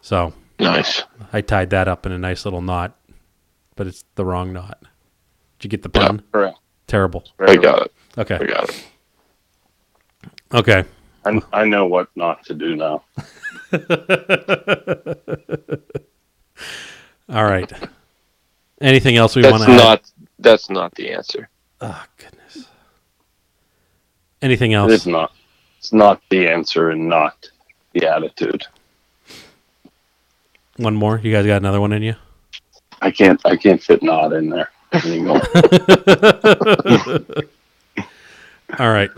So Nice. I tied that up in a nice little knot, but it's the wrong knot. Did you get the Yeah. Correct. Terrible. I got it. Okay. I got it. Okay. I, I know what not to do now. All right. Anything else we want That's to add? not. That's not the answer. Oh goodness. Anything else? It's not. It's not the answer and not the attitude. One more. You guys got another one in you? I can't. I can't fit not in there anymore. All right.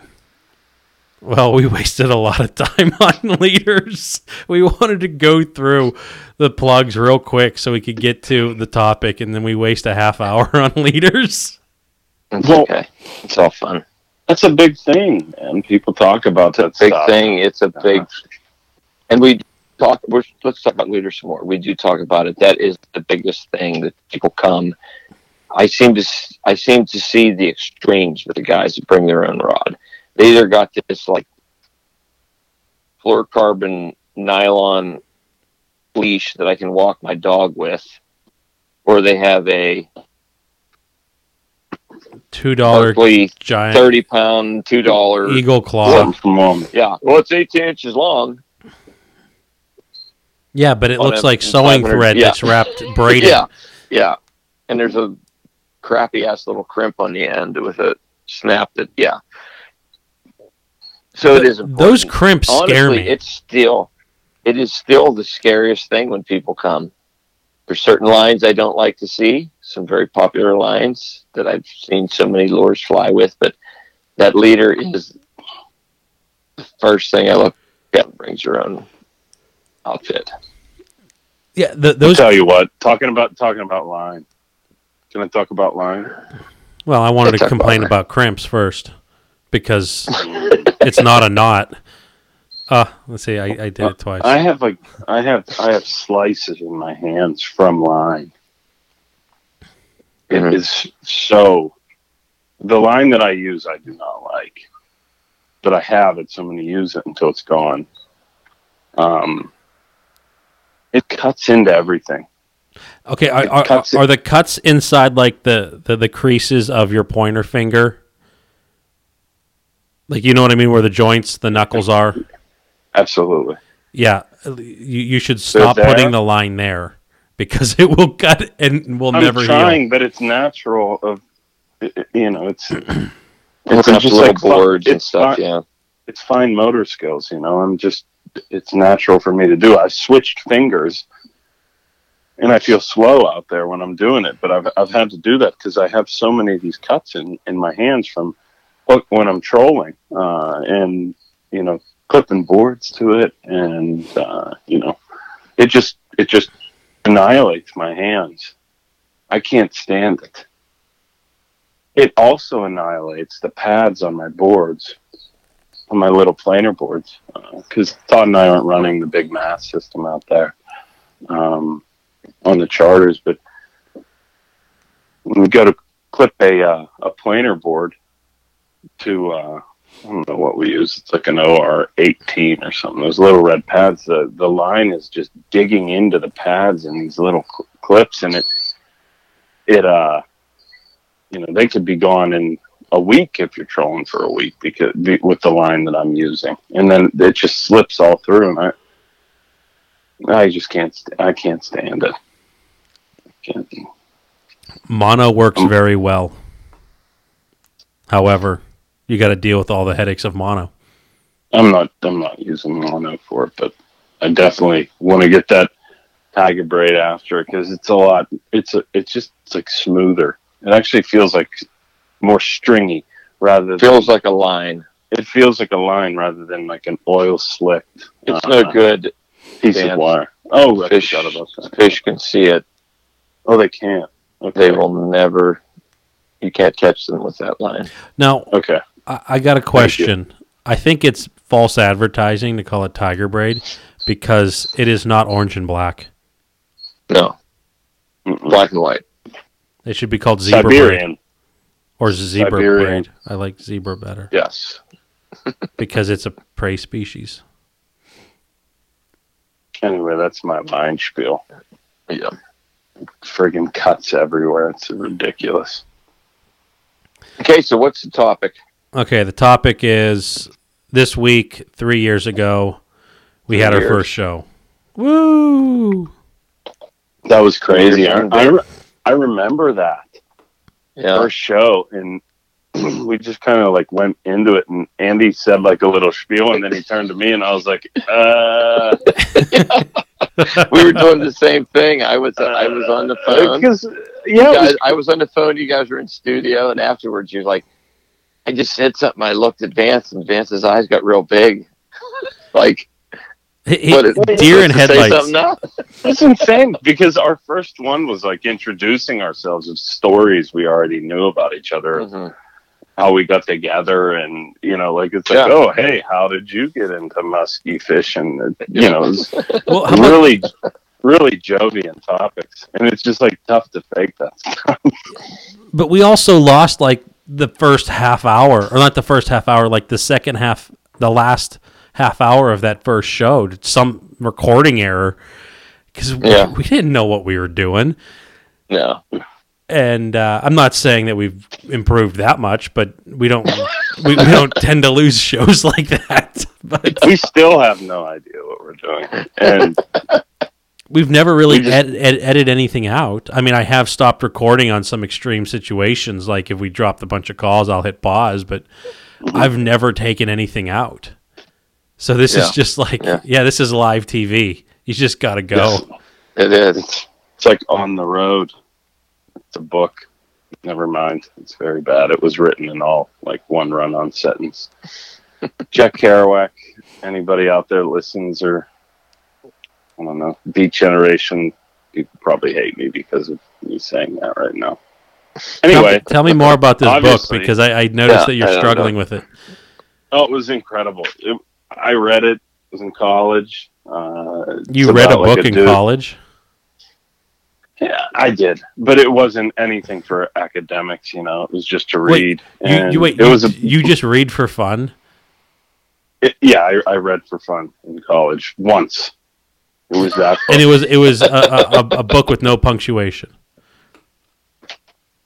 Well, we wasted a lot of time on leaders. We wanted to go through the plugs real quick so we could get to the topic, and then we waste a half hour on leaders. It's Well- okay. It's all fun. That's a big thing, and people talk about that Big stuff. thing. It's a big. And we talk. We're, let's talk about leaders some more. We do talk about it. That is the biggest thing that people come. I seem to. s- I seem to see the extremes with the guys that bring their own rod. They either got this like fluorocarbon nylon leash that I can walk my dog with, or they have a Two dollar giant thirty pound, two dollar. eagle claw. Something from home. Yeah, well, it's eighteen inches long. Yeah, but it looks a like sewing thread yeah. that's wrapped braided. Yeah, yeah. And there's a crappy ass little crimp on the end with a snap that, yeah. So it is important. Those crimps Honestly, scare me. it's still, it is still the scariest thing when people come. There's certain lines I don't like to see. Some very popular lines that I've seen so many lures fly with, but that leader is the first thing I look at. Brings your own outfit. yeah, the, I'll those. tell you what. Talking about talking about line. Can I talk about line? Well, I wanted to Talk about complain it. about crimps first because it's not a knot. Uh, let's see. I, I did it twice. I have like I have I have slices in my hands from line. It Mhm. is so. The line that I use, I do not like, but I have it, so I'm going to use it until it's gone. Um, it cuts into everything. Okay, are, are, are the cuts inside like the, the, the creases of your pointer finger? Like you know what I mean, where the joints, the knuckles are. Absolutely. Yeah, you, you should stop there? putting the line there because it will cut and will never. I'm never trying, heal. but it's natural. Of it- it- you know, it's It's it's up just little like fu- boards and it's stuff, fine. yeah. it's fine motor skills. You know, I'm just it's natural for me to do. I switched fingers, and I feel slow out there when I'm doing it. But I've I've had to do that because I have so many of these cuts in in my hands from look when I'm trolling, uh, and you know clipping boards to it, and uh, you know it just it just annihilates my hands. I can't stand it. It also annihilates the pads on my boards on my little planer boards because Todd and I aren't running the big math system out there um, on the charters, but when we go to clip a uh, a planer board to uh, I don't know what we use. It's like an OR eighteen or something. Those little red pads. The the line is just digging into the pads and these little cl- clips, and it it uh you know they could be gone in a week if you're trolling for a week because be- with the line that I'm using, and then it just slips all through, and I I just can't st- I can't stand it. Can't. Mono works Um, very well. However, you got to deal with all the headaches of mono. I'm not I'm not using mono for it, but I definitely want to get that tiger braid after it because it's a lot. It's a it's just it's like smoother. It actually feels like more stringy rather than Feels like a line. it feels like a line rather than like an oil slicked. It's uh, no good. piece Dan. of wire. Oh, I Fish, forgot about that. fish can see it. Oh, they can't. Okay. They will never. You can't catch them with that line. Now, Okay. I, I got a question. I think it's false advertising to call it tiger braid because it is not orange and black. No, black and white. It should be called zebra braid Siberian. or zebra Siberian. braid. I like zebra better Yes. because it's a prey species. Anyway, that's my mind spiel. Yeah. Friggin' cuts everywhere. It's ridiculous. Okay, so what's the topic? Okay, the topic is this week, three years ago, we had our Years. first show. Woo! That was crazy. I, I, I remember that Yeah. first show, and we just kind of like went into it, and Andy said like a little spiel, and then he turned to me, and I was like, uh, we were doing the same thing. I was I was on the phone. because yeah, guys, was- I was on the phone. You guys were in studio, and afterwards, you're like, I just said something. I looked at Vance, and Vance's eyes got real big. like, He- he- what? is- deer in supposed to say headlights. something? It's insane because our first one was like introducing ourselves of stories we already knew about each other, Mhm. how we got together, and you know, like it's Yeah. like, oh, hey, how did you get into musky fishing? And, you know, it's Well, how about, really, really Jovian topics, and it's just like tough to fake that but we also lost like the first half hour, or not the first half hour, like the second half, the last half hour of that first show, some recording error because Yeah. we didn't know what we were doing. No. and uh, I'm not saying that we've improved that much, but we don't we, we don't tend to lose shows like that. But we still have no idea what we're doing, and we've never really We just- ed- ed- edited anything out. I mean, I have stopped recording on some extreme situations, like if we dropped a bunch of calls, I'll hit pause, but mm-hmm. I've never taken anything out. So this Yeah. is just like, yeah. Yeah. this is live TV. You just got to go. It is. it's like on the road. It's a book. Never mind. It's very bad. It was written in all like one run on sentence. Jack Kerouac, anybody out there listens or I don't know, Beat Generation, people probably hate me because of me saying that right now. Anyway, tell me more about this book because I, I noticed Yeah, that you're struggling know. with it. oh, it was incredible. It, I read it. I was in college. Uh, You read a like, book in dude- college? Yeah, I did, but it wasn't anything for academics. You know, it was just to Wait, read. You, you wait. It you, was a you just read for fun. it- yeah. I, I read for fun in college once. It was that. and it was it was a, a, a- book with no punctuation.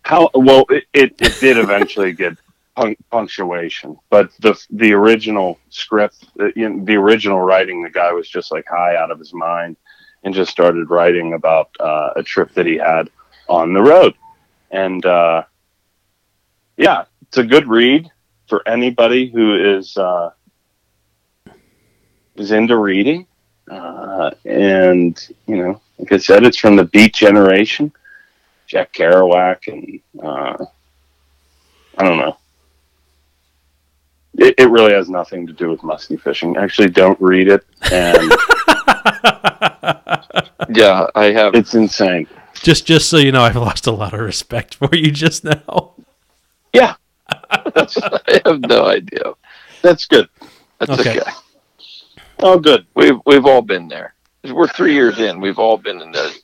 How well it, it, it did eventually get punctuation, but the the original script, the, you know, the original writing, the guy was just like high out of his mind and just started writing about uh, a trip that he had on the road, and uh, yeah, it's a good read for anybody who is uh, is into reading, uh, and you know, like I said, it's from the Beat generation. Jack Kerouac and uh, I don't know. It, it really has nothing to do with musky fishing. Actually, don't read it, and Yeah, I have. it's insane. just just so you know, I've lost a lot of respect for you just now. Yeah, I have no idea. that's good. That's Okay. okay. Oh, good. We've we've all been there. We're three years in. We've all been in those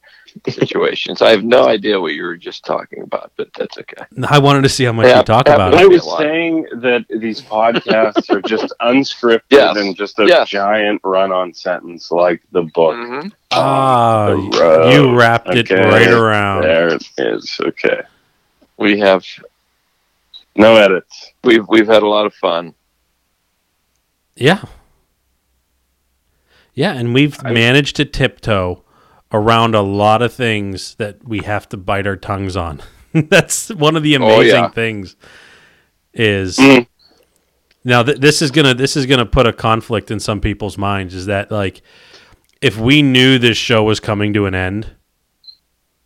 situations. I have no idea what you were just talking about, but that's okay. I wanted to see how much Yeah, you talk that about was- it. I was saying that these podcasts are just unscripted Yes. and just a Yes. giant run-on sentence like the book. Mhm. Ah, The you wrapped it Okay. right around. There it is. Okay. We have No edits. we've we've had a lot of fun. Yeah. Yeah, and we've I- managed to tiptoe around a lot of things that we have to bite our tongues on. That's one of the Oh, amazing yeah. things. Is Mm. now th- this is gonna this is gonna put a conflict in some people's minds. Is that like if we knew this show was coming to an end,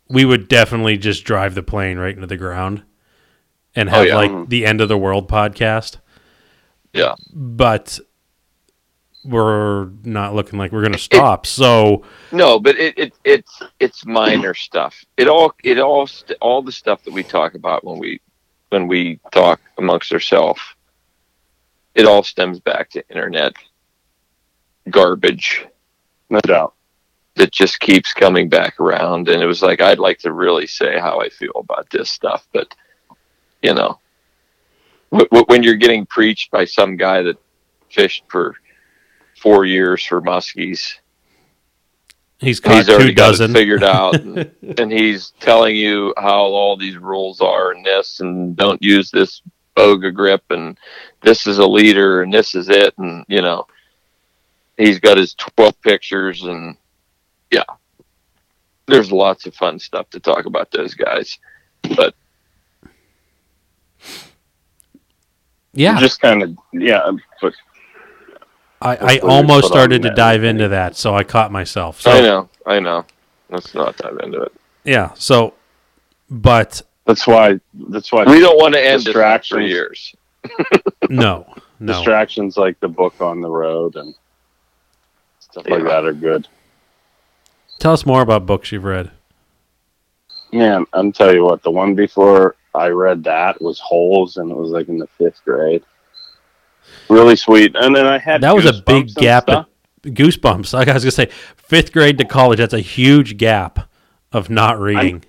we would definitely just drive the plane right into the ground and Oh, have yeah. like the end of the world podcast. Yeah. But we're not looking like we're going to stop. So No, but it, it it's it's minor stuff. It all it all st- all the stuff that we talk about when we when we talk amongst ourselves, it all stems back to internet garbage No doubt. that just keeps coming back around. And it was like I'd like to really say how I feel about this stuff, but you know, w- w- when you're getting preached by some guy that fished for four years for muskies he's caught he's already two got dozen. it figured out, and, and he's telling you how all these rules are and this, and don't use this boga grip, and this is a leader, and this is it, and you know, he's got his twelve pictures, and yeah, there's lots of fun stuff to talk about those guys, but yeah. Just kind of yeah, but I, I That's what you almost started to dive into that, so I caught myself. So I know, I know, let's not dive into it. yeah, so but that's why that's why We don't want to end this for Distractions. years. no, no. distractions like the book on the road and stuff like that are good. Tell us more about books you've read. Yeah, I'm tell you what, the one before I read that was Holes, and it was like in the fifth grade. Really sweet, and then I had That was a big gap. stuff. Goosebumps. Like I was gonna say, fifth grade to college. That's a huge gap of not reading.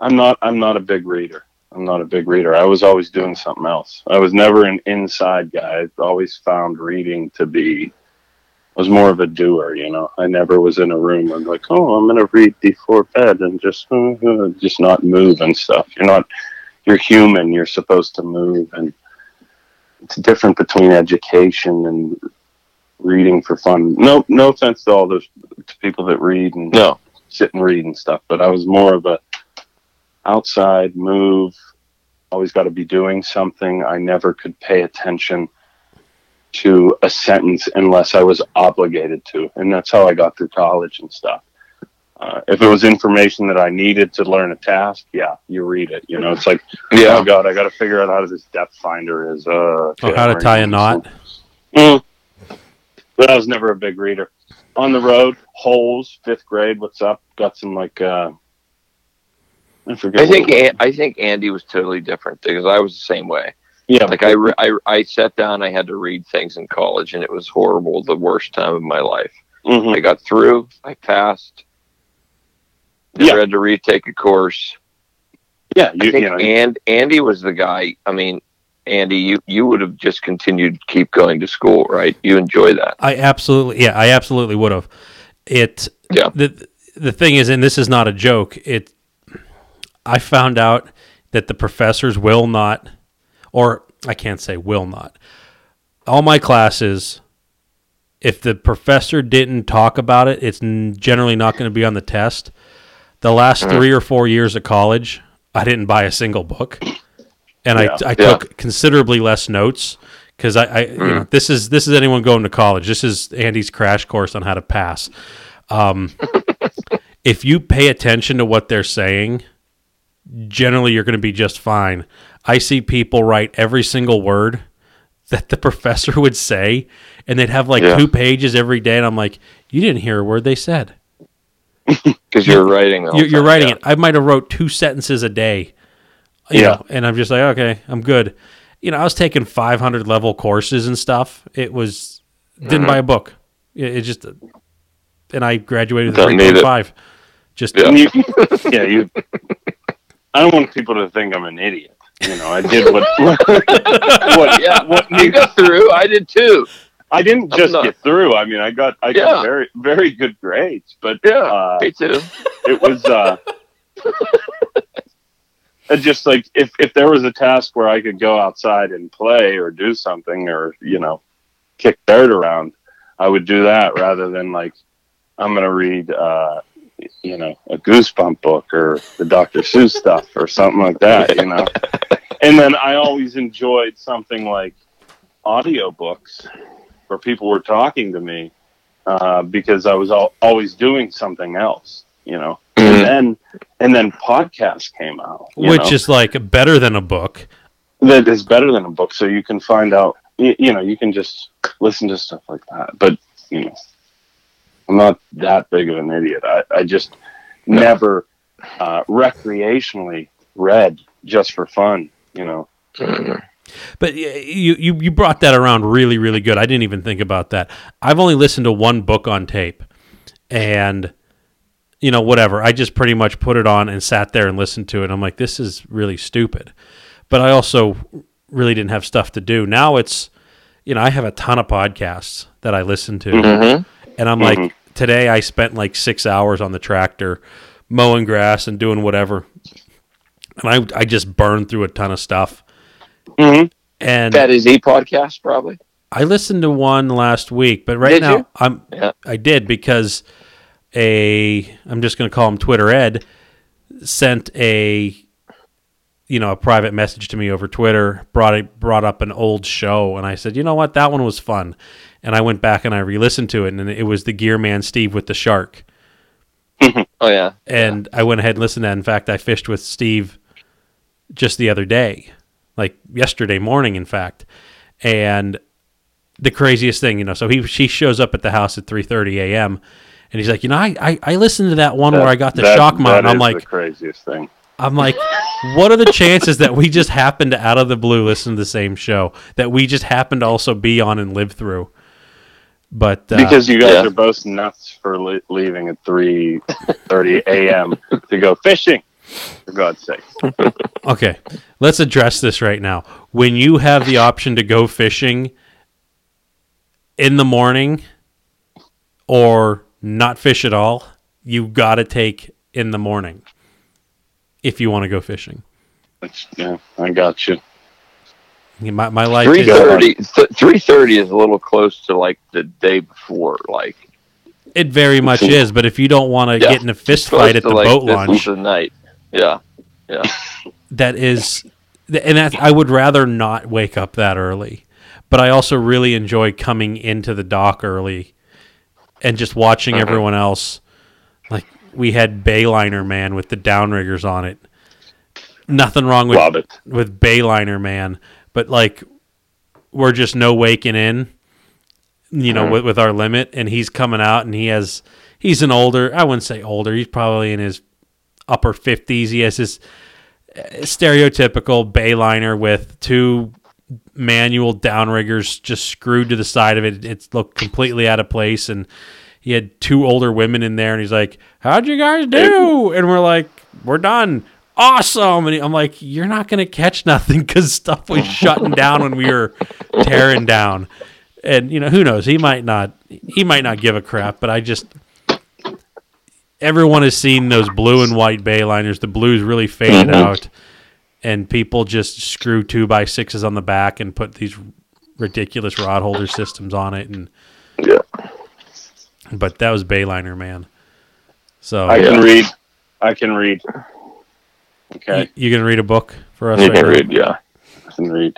I'm not. I'm not a big reader. I'm not a big reader. I was always doing something else. I was never an inside guy. I always found reading to be. I was more of a doer, you know. I never was in a room and like, oh, I'm gonna read before bed and just, uh, uh, just not move and stuff. You're not. You're human. You're supposed to move, and it's different between education and reading for fun. No, no offense to all those to people that read and No, sit and read and stuff, but I was more of a outside move. Always got to be doing something. I never could pay attention to a sentence unless I was obligated to, and that's how I got through college and stuff. Uh, if it was information that I needed to learn a task, yeah, you read it. You know, it's like, yeah, oh god, I got to figure out how this depth finder is. Uh, Or okay, how to tie a knot. Mm. But I was never a big reader. On the road, holes, fifth grade. What's up? Got some like uh I forget. I think. An- I think Andy was totally different because I was the same way. yeah, Like I, re- I I sat down, I had to read things in college, and it was horrible. The worst time of my life. mhm. I got through. I passed. Never Yeah. had to retake a course. yeah. I think you know, and Andy was the guy. I mean, Andy, you you would have just continued to keep going to school, right? You enjoy that. I absolutely, yeah, I absolutely would have. It, Yeah. The the thing is, and this is not a joke. It, I found out that the professors will not, or I can't say will not. All my classes, if the professor didn't talk about it, it's generally not going to be on the test. The last Mm. three or four years of college, I didn't buy a single book, and Yeah. I I Yeah. took considerably less notes because I, I you know this is this is anyone going to college. This is Andy's crash course on how to pass. Um, if you pay attention to what they're saying, generally you're going to be just fine. I see people write every single word that the professor would say, and they'd have like Yeah. two pages every day, and I'm like, you didn't hear a word they said. Because you're writing. the whole You're, you're writing yeah. it. I might have wrote two sentences a day. you Yeah. know, and I'm just like, okay, I'm good. You know, I was taking 500 level courses and stuff. It was didn't Mm-hmm. buy a book. It, it just, and I graduated with Don't need it. 3.5. Just Yeah. you, yeah, you. I don't want people to think I'm an idiot. You know, I did what. what? Yeah, What you got through. I did too. I didn't just not- get through. I mean, I got I Yeah. got very very good grades, but Yeah, uh, me too. it was uh, just like if if there was a task where I could go outside and play or do something or you know kick dirt around, I would do that rather than like I'm gonna read uh, you know a Goosebump book or the Dr. Seuss stuff or something like that, you know. and then I always enjoyed something like audiobooks where people were talking to me uh, because I was al- always doing something else, you know. Mhm. And then and then podcasts came out, you which know, is like better than a book. that is better than a book. So you can find out you, you know, you can just listen to stuff like that. But you know, I'm not that big of an idiot. I, I just never uh, recreationally read just for fun. You know, But you, you you brought that around really really good. I didn't even think about that. I've only listened to one book on tape, and you know whatever. I just pretty much put it on and sat there and listened to it. I'm like, this is really stupid. But I also really didn't have stuff to do. Now it's you know I have a ton of podcasts that I listen to, Mhm. and I'm like today I spent like six hours on the tractor mowing grass and doing whatever, and I I just burned through a ton of stuff. Mm-hmm. And That is a podcast, probably. I listened to one last week, but right Did now you? I'm Yeah. I did because a I'm just going to call him Twitter Ed sent a you know a private message to me over Twitter brought it brought up an old show and I said you know what that one was fun and I went back and I re-listened to it and it was the Gear Man Steve with the shark Oh yeah. and I went ahead and listened to that. In fact, I fished with Steve just the other day, like yesterday morning, in fact. And the craziest thing, you know, so he she shows up at the house at three thirty a.m. and he's like, you know, I, I I listened to that one where I got the That- shock mount. I'm is like, the craziest thing. I'm like, what are the chances that we just happened to out of the blue listen to the same show that we just happened to also be on and live through? But uh, because you guys yeah. are both nuts for le- leaving at 3:30 a.m. to go fishing. For God's sake, Okay, let's address this right now. When you have the option to go fishing in the morning or not fish at all, you got to take in the morning if you want to go fishing. Yeah, I got you. My, my life Three is thirty. Th- Three thirty is a little close to like the day before. Like it very much is, but if you don't want to Yeah. get in a fist fight at the like, boat launch, is the night. Yeah. Yeah. that is and that, I would rather not wake up that early. But I also really enjoy coming into the dock early and just watching Uh-huh. everyone else. Like we had Bayliner Man with the downriggers on it. Nothing wrong with with Bayliner Man, but like we're just no waking in, you know, Mhm. with, with our limit, and he's coming out, and he has he's an older. I wouldn't say older. He's probably in his upper fifties. He has his uh, stereotypical Bayliner with two manual downriggers just screwed to the side of it. It looked completely out of place, and he had two older women in there, and he's like, "How'd you guys do?" And we're like, "We're done." Awesome, and I'm like, "You're not gonna catch nothing because stuff was shutting down when we were tearing down." And you know, who knows? He might not. He might not give a crap. But I just, everyone has seen those blue and white Bayliners. The blues really faded Mhm. out, and people just screw two by sixes on the back and put these ridiculous rod holder systems on it. And Yeah. but that was Bayliner, man. So I Yeah. can read. I can read. Okay, you, you gonna read a book for us? You right can now? read. Yeah. I can read.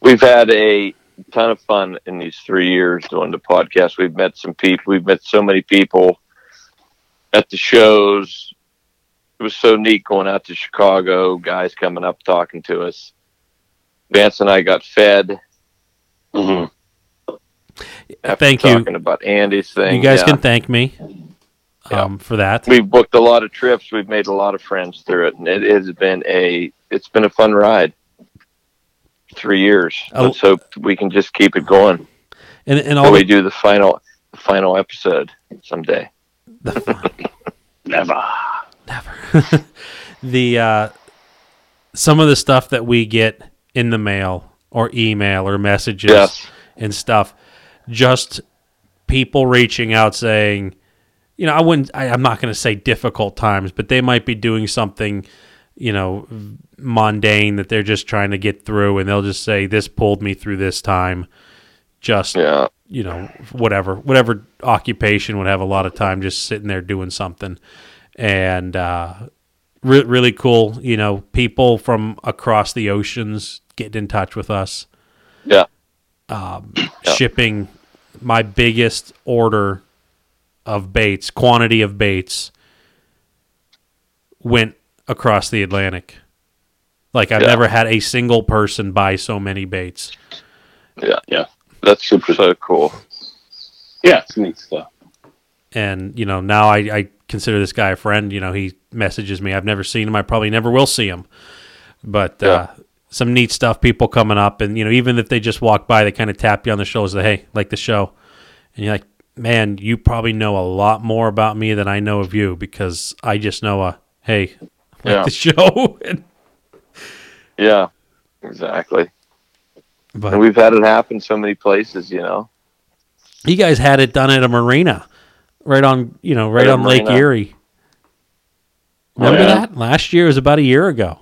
We've had a ton of fun in these three years doing the podcast. We've met some people. We've met so many people at the shows. It was so neat going out to Chicago. Guys coming up talking to us. Vance and I got fed Mhm. after Thank you. talking about Andy's thing. You guys Yeah. can thank me Yeah. um, for that. We've booked a lot of trips. We've made a lot of friends through it, and it has been a it's been a fun ride. Three years. Oh. Let's hope we can just keep it going. And and Till all we do the final the final episode someday. Never. never the uh, some of the stuff that we get in the mail or email or messages Yes. and stuff, just people reaching out saying, you know, I wouldn't, I, I'm not going to say difficult times, but they might be doing something, you know, mundane that they're just trying to get through, and they'll just say, "This pulled me through this time." Just Yeah. you know, whatever, whatever occupation would have a lot of time just sitting there doing something, and uh, re- really cool. You know, people from across the oceans getting in touch with us Yeah. um, Yeah. shipping my biggest order of baits, quantity of baits, went across the Atlantic. Like I've Yeah. never had a single person buy so many baits, That's super so cool. Yeah, it's neat stuff. and you know now I, I consider this guy a friend. You know he messages me. I've never seen him. I probably never will see him. But uh, some neat stuff. People coming up, and you know even if they just walk by, they kind of tap you on the shoulder. Say, hey, like the show, and you're like, man, you probably know a lot more about me than I know of you because I just know a hey, like Yeah. the show. And- Yeah, exactly. And but we've had it happen so many places, you know. you guys had it done at a marina, right on you know right At a on Lake marina. Erie. Remember yeah. that last year? It was about a year ago.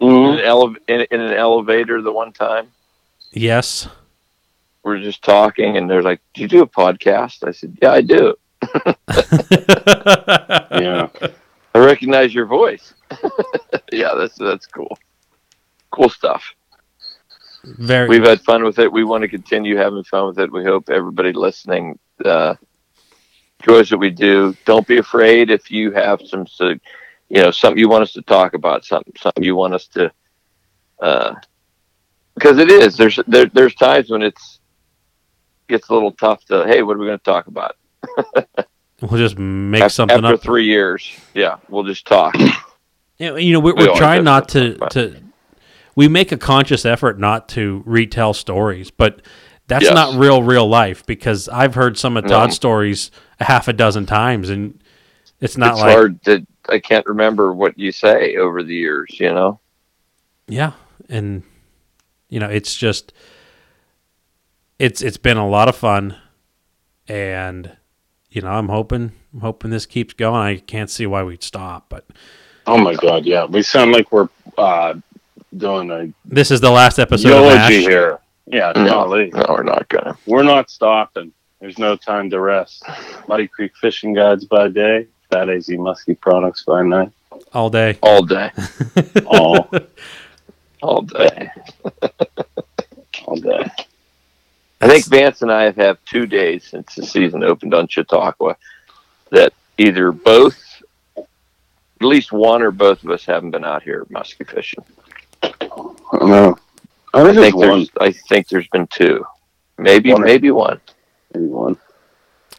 In, Mhm. an ele- in, in an elevator the one time. Yes. we are just talking and they're like, Do you do a podcast? I said, Yeah, I do. Yeah. I recognize your voice. yeah, that's that's cool. Cool stuff. Very. We've had fun with it. We want to continue having fun with it. We hope everybody listening uh, enjoys what we do. Don't be afraid if you have some, you know, something you want us to talk about, something, something you want us to, uh, because it is. There's there, there's times when it's gets a little tough to. Hey, what are we going to talk about? We'll just make Af- something after up. three years. Yeah, we'll just talk. Yeah, You know, we're, We we're always trying not to, to. We make a conscious effort not to retell stories, but that's Yes. not real, real life because I've heard some of No. Todd's stories a half a dozen times, and it's not it's like hard to. I can't remember what you say over the years. You know. yeah, and you know, it's just it's it's been a lot of fun, and you know, I'm hoping I'm hoping this keeps going. I can't see why we'd stop, but Oh my god, yeah. We sound like we're uh, doing a this is the last episode of eulogy MASH. here. Yeah, No, golly. no, we're not gonna. We're not stopping. There's no time to rest. Muddy Creek Fishing Guides by day, Fat AZ Muskie Products by night. all day. All day, All, all day. all day. I think Vance and I have had two days since the season opened on Chautauqua that either both, at least one or both of us haven't been out here musky fishing. I don't know. I I think, think it's one. there's, I think there's been two, maybe, One maybe one. Maybe one.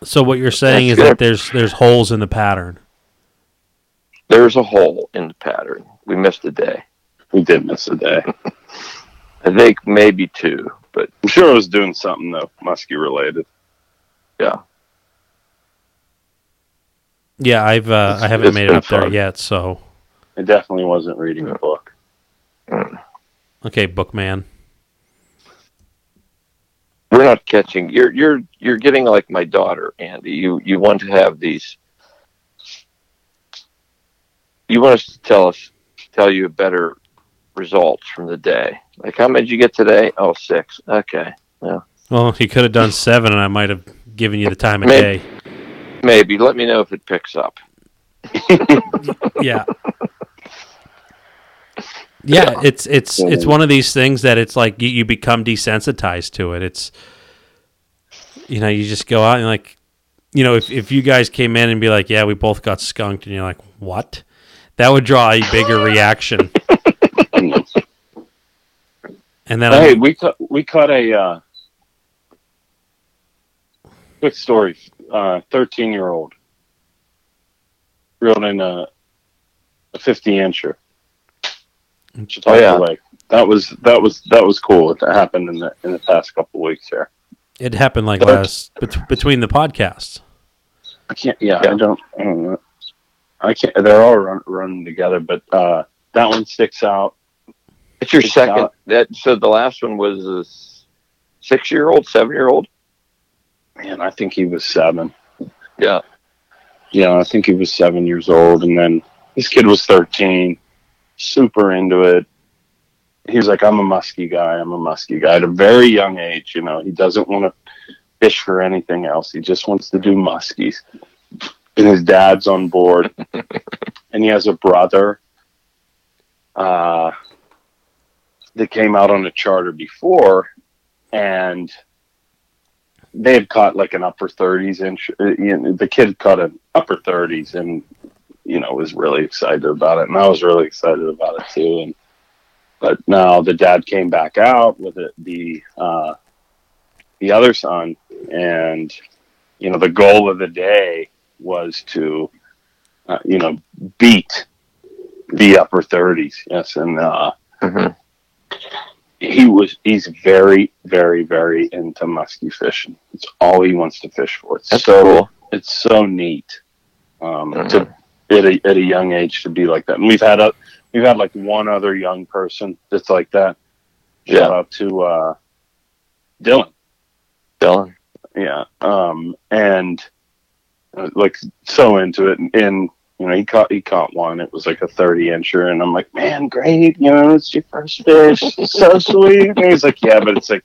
So what you're saying That's is that there's there's holes in the pattern. There's a hole in the pattern. We missed a day. We did miss a day. I think maybe two, but I'm sure it was doing something though, muskie related. Yeah, Yeah, I've uh, I haven't made it been up there yet. So It definitely wasn't reading a book. Okay, bookman. we're not catching. You're you're you're getting like my daughter, Andy. You you want to have these. You want us to tell us tell you a better results from the day. Like how many did you get today? Oh, six. Okay, Yeah. Well, he could have done seven, and I might have given you the time of Maybe. day. maybe. Let me know if it picks up. Yeah. Yeah, it's it's it's one of these things that it's like you, you become desensitized to it. It's you know you just go out and like you know if if you guys came in and be like yeah we both got skunked and you're like what that would draw a bigger reaction and then hey, I'm, we caught we caught a uh, quick story. Uh, Thirteen year old reeled in a, a fifty incher. Oh, yeah. Lake. That was that was that was cool. That happened in the in the past couple weeks here. it happened like But- last bet- between the podcasts. I can't. Yeah, Yeah. I don't. I don't know. I can't. They're all run, running together, but uh, that one sticks out. It's your It's second. not- That so the last one was a six year old, seven year old. Man, I think he was seven. Yeah, Yeah, I think he was seven years old, and then this kid was thirteen, super into it. He was like, "I'm a muskie guy. I'm a muskie guy." At a very young age, you know, he doesn't want to fish for anything else. He just wants to do muskies. And his dad's on board, and he has a brother uh, that came out on a charter before, and they had caught like an upper 30s inch. uh, You know, the kid caught an upper 30s and, you know, was really excited about it. And I was really excited about it too. And but now the dad came back out with it, the uh, the other son, and you know the goal of the day was to uh, you know beat the upper 30s. Yes, and uh, Mhm. he was he's very very very into musky fishing. It's all he wants to fish for. It's That's so cool. it's so neat um, Mhm. to at a, at a young age to be like that. And we've had a we've had like one other young person that's like that. Shout Yeah. out to uh, Dylan. Dylan. Yeah. Um, and uh, like so into it, and, and you know he caught he caught one. It was like a thirty incher, and I'm like, man, great. You know, it's your first fish. So sweet. And he's like, yeah, but it's like.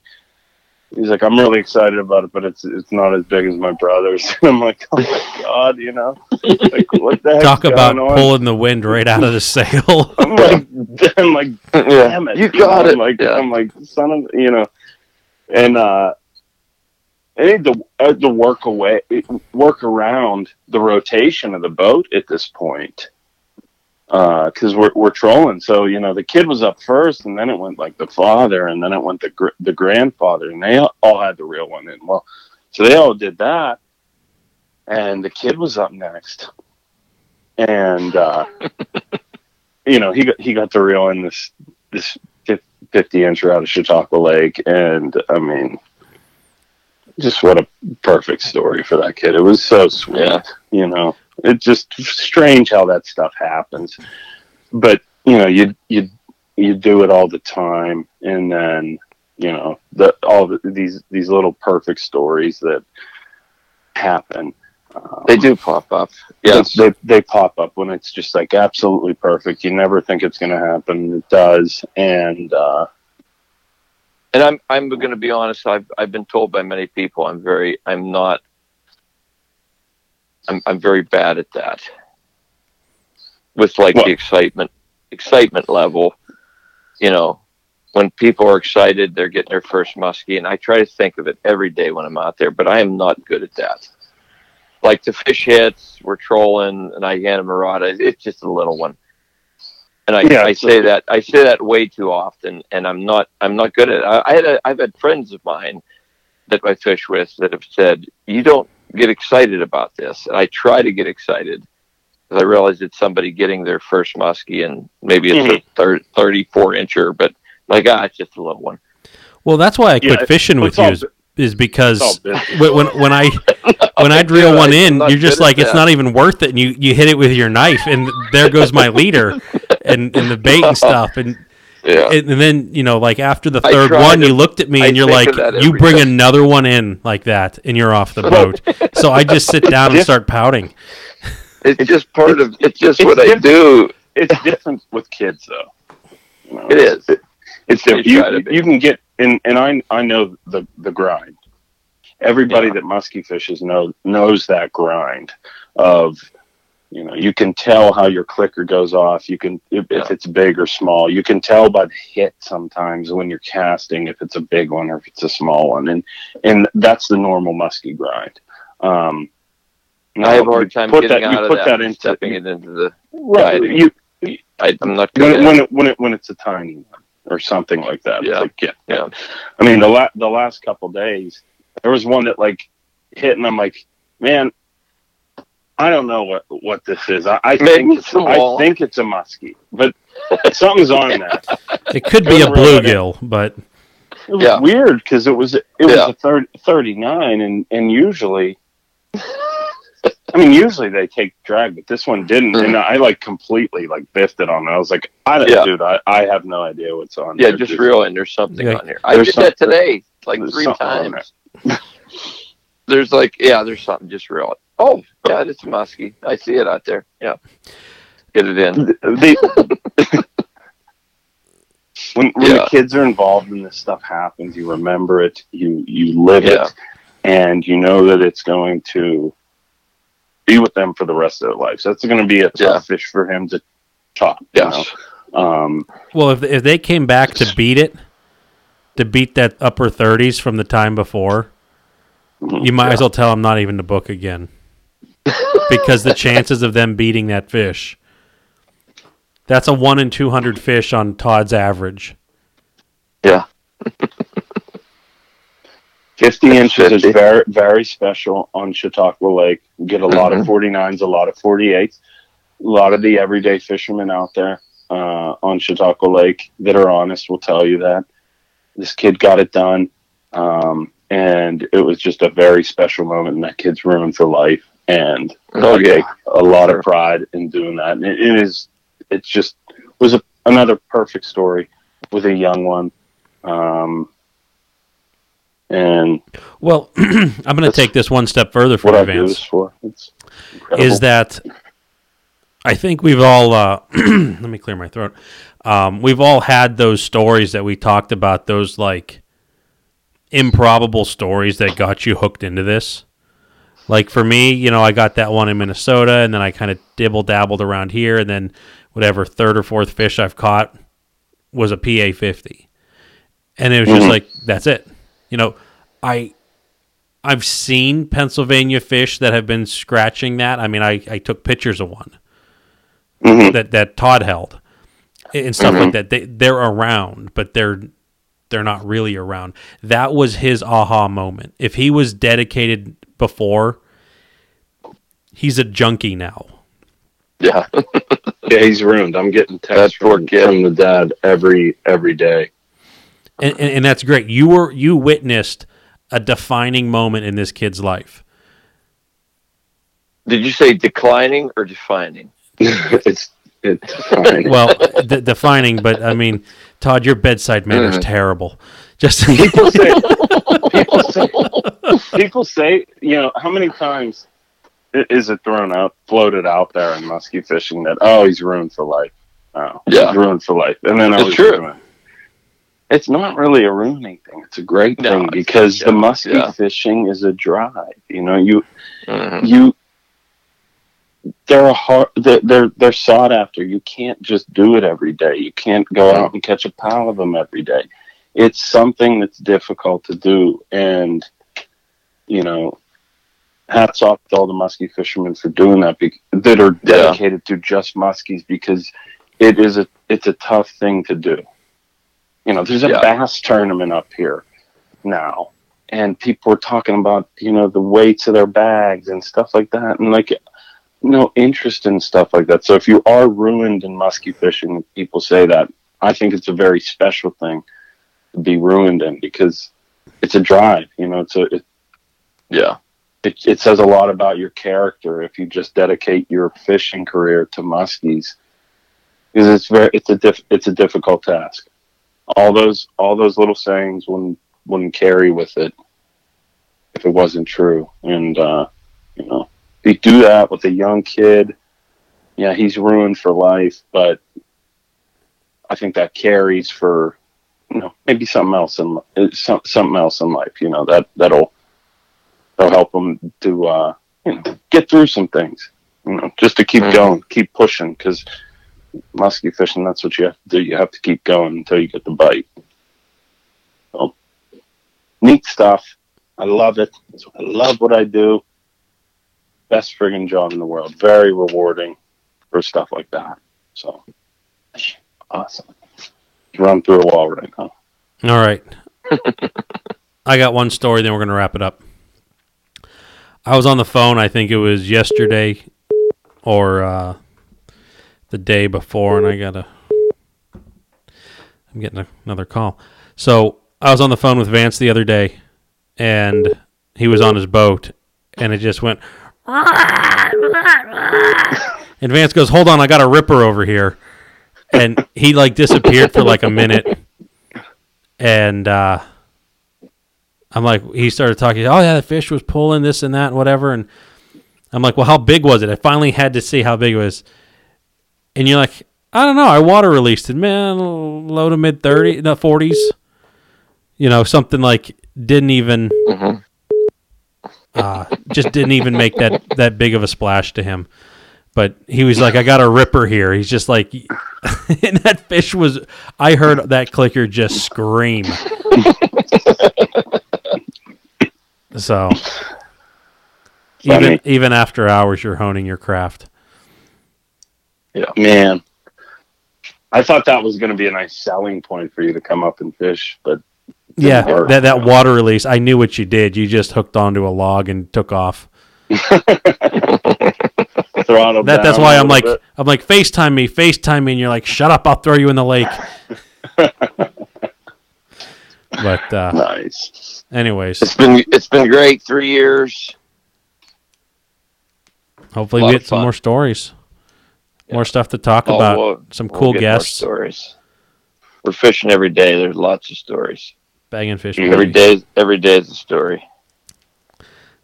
He's like, I'm really excited about it, but it's it's not as big as my brother's. And I'm like, oh my god, you know, like what the heck? Talk about going on? pulling the wind right out of the sail. I'm like, I'm like, Yeah. damn it, You got know? it. I'm like, Yeah. I'm like, son of, you know, and uh, I need to, I had to work away, work around the rotation of the boat at this point, because we're we're trolling. So you know, the kid was up first, and then it went like the father, and then it went the gr- the grandfather, and they all had the real one in. Well, so they all did that, and the kid was up next, and uh, you know, he got he got the reel in this this fifty inch out of Chautauqua Lake, and I mean, just what a perfect story for that kid. It was so sweet, Yeah. you know. It's just strange how that stuff happens, but you know, you you you do it all the time, and then you know the all the, these these little perfect stories that happen. Um, They do pop up. they- Yes. they, they pop up when it's just like absolutely perfect. You never think it's going to happen. It does, and uh, and I'm I'm going to be honest. I've I've been told by many people I'm very I'm not. I'm I'm very bad at that. With like What? the excitement excitement level, you know, when people are excited, they're getting their first muskie, and I try to think of it every day when I'm out there, but I am not good at that. Like the fish hits, we're trolling, and I get a marada. It's just a little one, and I, Yeah, I say that I say that way too often, and I'm not I'm not good at it. I, I had a, I've had friends of mine that I fish with that have said you don't get excited about this, and I try to get excited because I realize it's somebody getting their first muskie, and maybe it's a thir- 34 incher, but my God, it's just a little one. Well, that's why I Yeah, quit fishing with you is, is because when, when when I when I drill one in, you're just like it's that. not even worth it, and you you hit it with your knife, and there goes my leader, and and the bait and stuff, and Yeah. and, and then you know like after the third one, to- you looked at me I and you're like, you bring time. another one in like that, and you're off the boat. so I just sit down and start pouting. It's just part of it's just it's what I do. it's different with kids, though. You know, It is. It's different. You, try to be. you can get and and I I know the the grind. Everybody Yeah. that musky fishes know knows that grind of you know you can tell how your clicker goes off. You can if, Yeah. if it's big or small. You can tell by the hit sometimes when you're casting if it's a big one or if it's a small one, and and that's the normal musky grind. Um, I have a hard time put getting that, you out of put that, that into stepping it into the. right, guiding. you I, I'm not good when it, when it. it when it when it's a tiny one or something like that. Yeah. like, yeah, Yeah. I mean, the la- the last couple days, there was one that like hit, and I'm like, man, I don't know what what this is. I, I think it's it's a I think it's a muskie, but something's on that. It could be a Doesn't really matter. bluegill, but It was Yeah. weird because it was it was Yeah. a third, 39, and and usually. I mean, usually they take drag, but this one didn't, Mhm. and I like completely like biffed it on. it. I was like, I don't, Yeah. dude, I, I have no idea what's on. Yeah, there. just realize there's something Yeah. on here. I There's did that today, like three something on times. there's like, yeah, there's something. Just real. Oh, yeah, it's a muskie. I see it out there. Yeah, get it in. the, when when Yeah. the kids are involved and this stuff happens, you remember it, you you live Yeah. it, and you know that it's going to be with them for the rest of their lives. That's going to be a tough Yeah. fish for him to top. you Yes. know? Um, well, if if they came back to beat it, to beat that upper thirties from the time before, you might as well tell them not even to book again, because the chances of them beating that fish That's a one in two hundred fish on Todd's average. Yeah. 50 inches is very very special on Chautauqua Lake. You get a lot of Mhm. 49s, a lot of 48s. A lot of the everyday fishermen out there uh, on Chautauqua Lake that are honest will tell you that this kid got it done, um, and it was just a very special moment. And that kid's ruined for life, and Oh yeah. a lot of pride in doing that. And it, it is, it's just was a, another perfect story with a young one. Um, and Well, I'm going to take this one step further for what I you, Vance. this for. Is that I think we've all uh, let me clear my throat. Um, we've all had those stories that we talked about, those like improbable stories that got you hooked into this. Like for me, you know, I got that one in Minnesota, and then I kind of dibble dabbled around here, and then whatever third or fourth fish I've caught was a PA fifty, and it was just Mhm. like that's it. You know, I I've seen Pennsylvania fish that have been scratching that. I mean, I, I took pictures of one Mhm. that, that Todd held and stuff Mhm. like that. They they're around, but they're they're not really around. That was his aha moment. If he was dedicated before, he's a junkie now. Yeah. yeah, he's ruined. I'm getting That texts from, from the dad every every day. And, and and that's great. You were you witnessed a defining moment in this kid's life. Did you say declining or defining? it's it's fine. Well, d- defining, but I mean, Todd, your bedside manner is Mhm. terrible. Just people say people say people say you know how many times is it thrown out floated out there in musky fishing that oh he's ruined for life oh Yeah. he's ruined for life and then I It's was true. ruined. it's not really a ruining thing it's a great No, thing because the musky yeah. fishing is a drive you know you Mhm. you they're a hard they're, they're they're sought after you can't just do it every day you can't go out and catch a pile of them every day it's something that's difficult to do. And you know hats off to all the muskie fishermen for doing that be- that are Yeah. dedicated to just muskies because it is a it's a tough thing to do. You know there's a Yeah. bass tournament up here now and people are talking about you know the weights of their bags and stuff like that and like no interest in stuff like that. So if you are ruined in muskie fishing people say that. I think it's a very special thing be ruined in because it's a drive you know it's a it, Yeah. it, it says a lot about your character if you just dedicate your fishing career to muskies. Because it's very it's a diff, it's a difficult task. All those all those little sayings wouldn't wouldn't carry with it if it wasn't true. And uh you know if you do that with a young kid. Yeah he's ruined for life but i think that carries for you know maybe something else in some, something else in life you know that that'll that'll help them to uh you know get through some things you know just to keep Mhm. going keep pushing because musky fishing that's what you have to do. You have to keep going until you get the bite. So neat stuff. I love it. I love what i do. Best friggin' job in the world. Very rewarding for stuff like that. So awesome run through a wall right now All right. I got one story, then we're going to wrap it up. I was on the phone, I think it was yesterday or uh, the day before, and I got a. I'm getting a, another call. So I was on the phone with Vance the other day, and he was on his boat, and it just went. And Vance goes, "Hold on, I got a ripper over here," and he like disappeared for like a minute, and uh, I'm like, he started talking. Oh yeah, the fish was pulling this and that and whatever, and I'm like, well, how big was it? I finally had to see how big it was, and you're like, I don't know. I water released it, man, low to mid thirty, no forties, you know, something like didn't even Mhm. uh, just didn't even make that that big of a splash to him. But he was like, "I got a ripper here." He's just like, and that fish was. I heard that clicker just scream. so, even Funny. even after hours, you're honing your craft. Yeah, man I thought that was going to be a nice selling point for you to come up and fish, but Yeah, work. that that water release. I knew what you did. You just hooked onto a log and took off. That that's why I'm like bit. I'm like FaceTime me, FaceTime me, and you're like, shut up, I'll throw you in the lake. but uh, nice. anyways, It's been it's been great. Three years. hopefully we get some more stories, more stuff to talk Oh, about, we'll- some we'll cool guests, stories. We're fishing every day. There's lots of stories. bagging fish. Every day, every day is a story.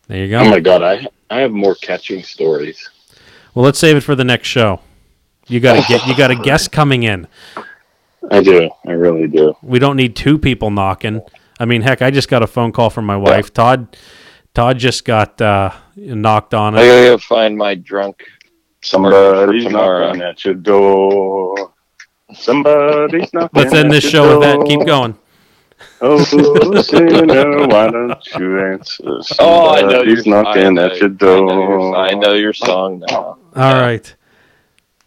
There you go. Oh my god, I I have more catching stories. Well, let's save it for the next show. You got to get you got a guest coming in. I do. I really do. We don't need two people knocking. I mean, heck, I just got a phone call from my wife. Todd, Todd just got uh, knocked on. I It. gotta go find my drunk. Somebody's tomorrow. knocking at your door. Somebody's knocking. Let's end this your show with that. Keep going. Oh, sinner, why don't you answer? Oh, I know Somebody's your- knocking I at your know- I know door. I know your song now. All right.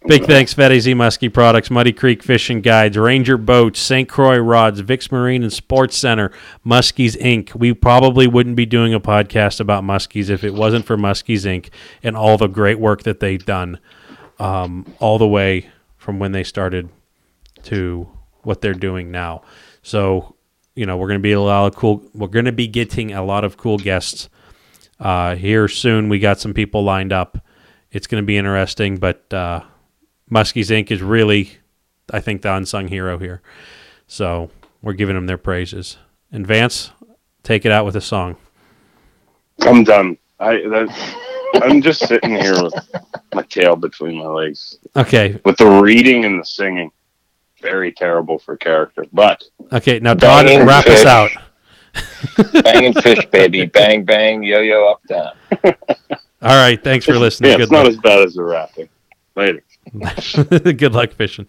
Big thanks, Fatty Z Muskie Products, Muddy Creek Fishing Guides, Ranger Boats, St. Croix Rods, Vix Marine and Sports Center, Muskies Inc. We probably wouldn't be doing a podcast about Muskies if it wasn't for Muskies Inc. and all the great work that they've done, um, all the way from when they started to what they're doing now. So, you know, we're going to be a lot of cool. We're going to be getting a lot of cool guests uh, here soon. We got some people lined up. It's going to be interesting, but uh, Muskies Inc. is really, I think, the unsung hero here. So we're giving them their praises. And Vance, take it out with a song. I'm done. I that, I'm just sitting here with my tail between my legs Okay, with the reading and the singing. Very terrible for character, but okay. Now Todd, Banging wrap us fish. out. Banging fish, baby. Bang, bang, yo, yo, up, down. All right. Thanks for listening. yeah, it's Good not luck. as bad as the rapping. Later. Good luck fishing.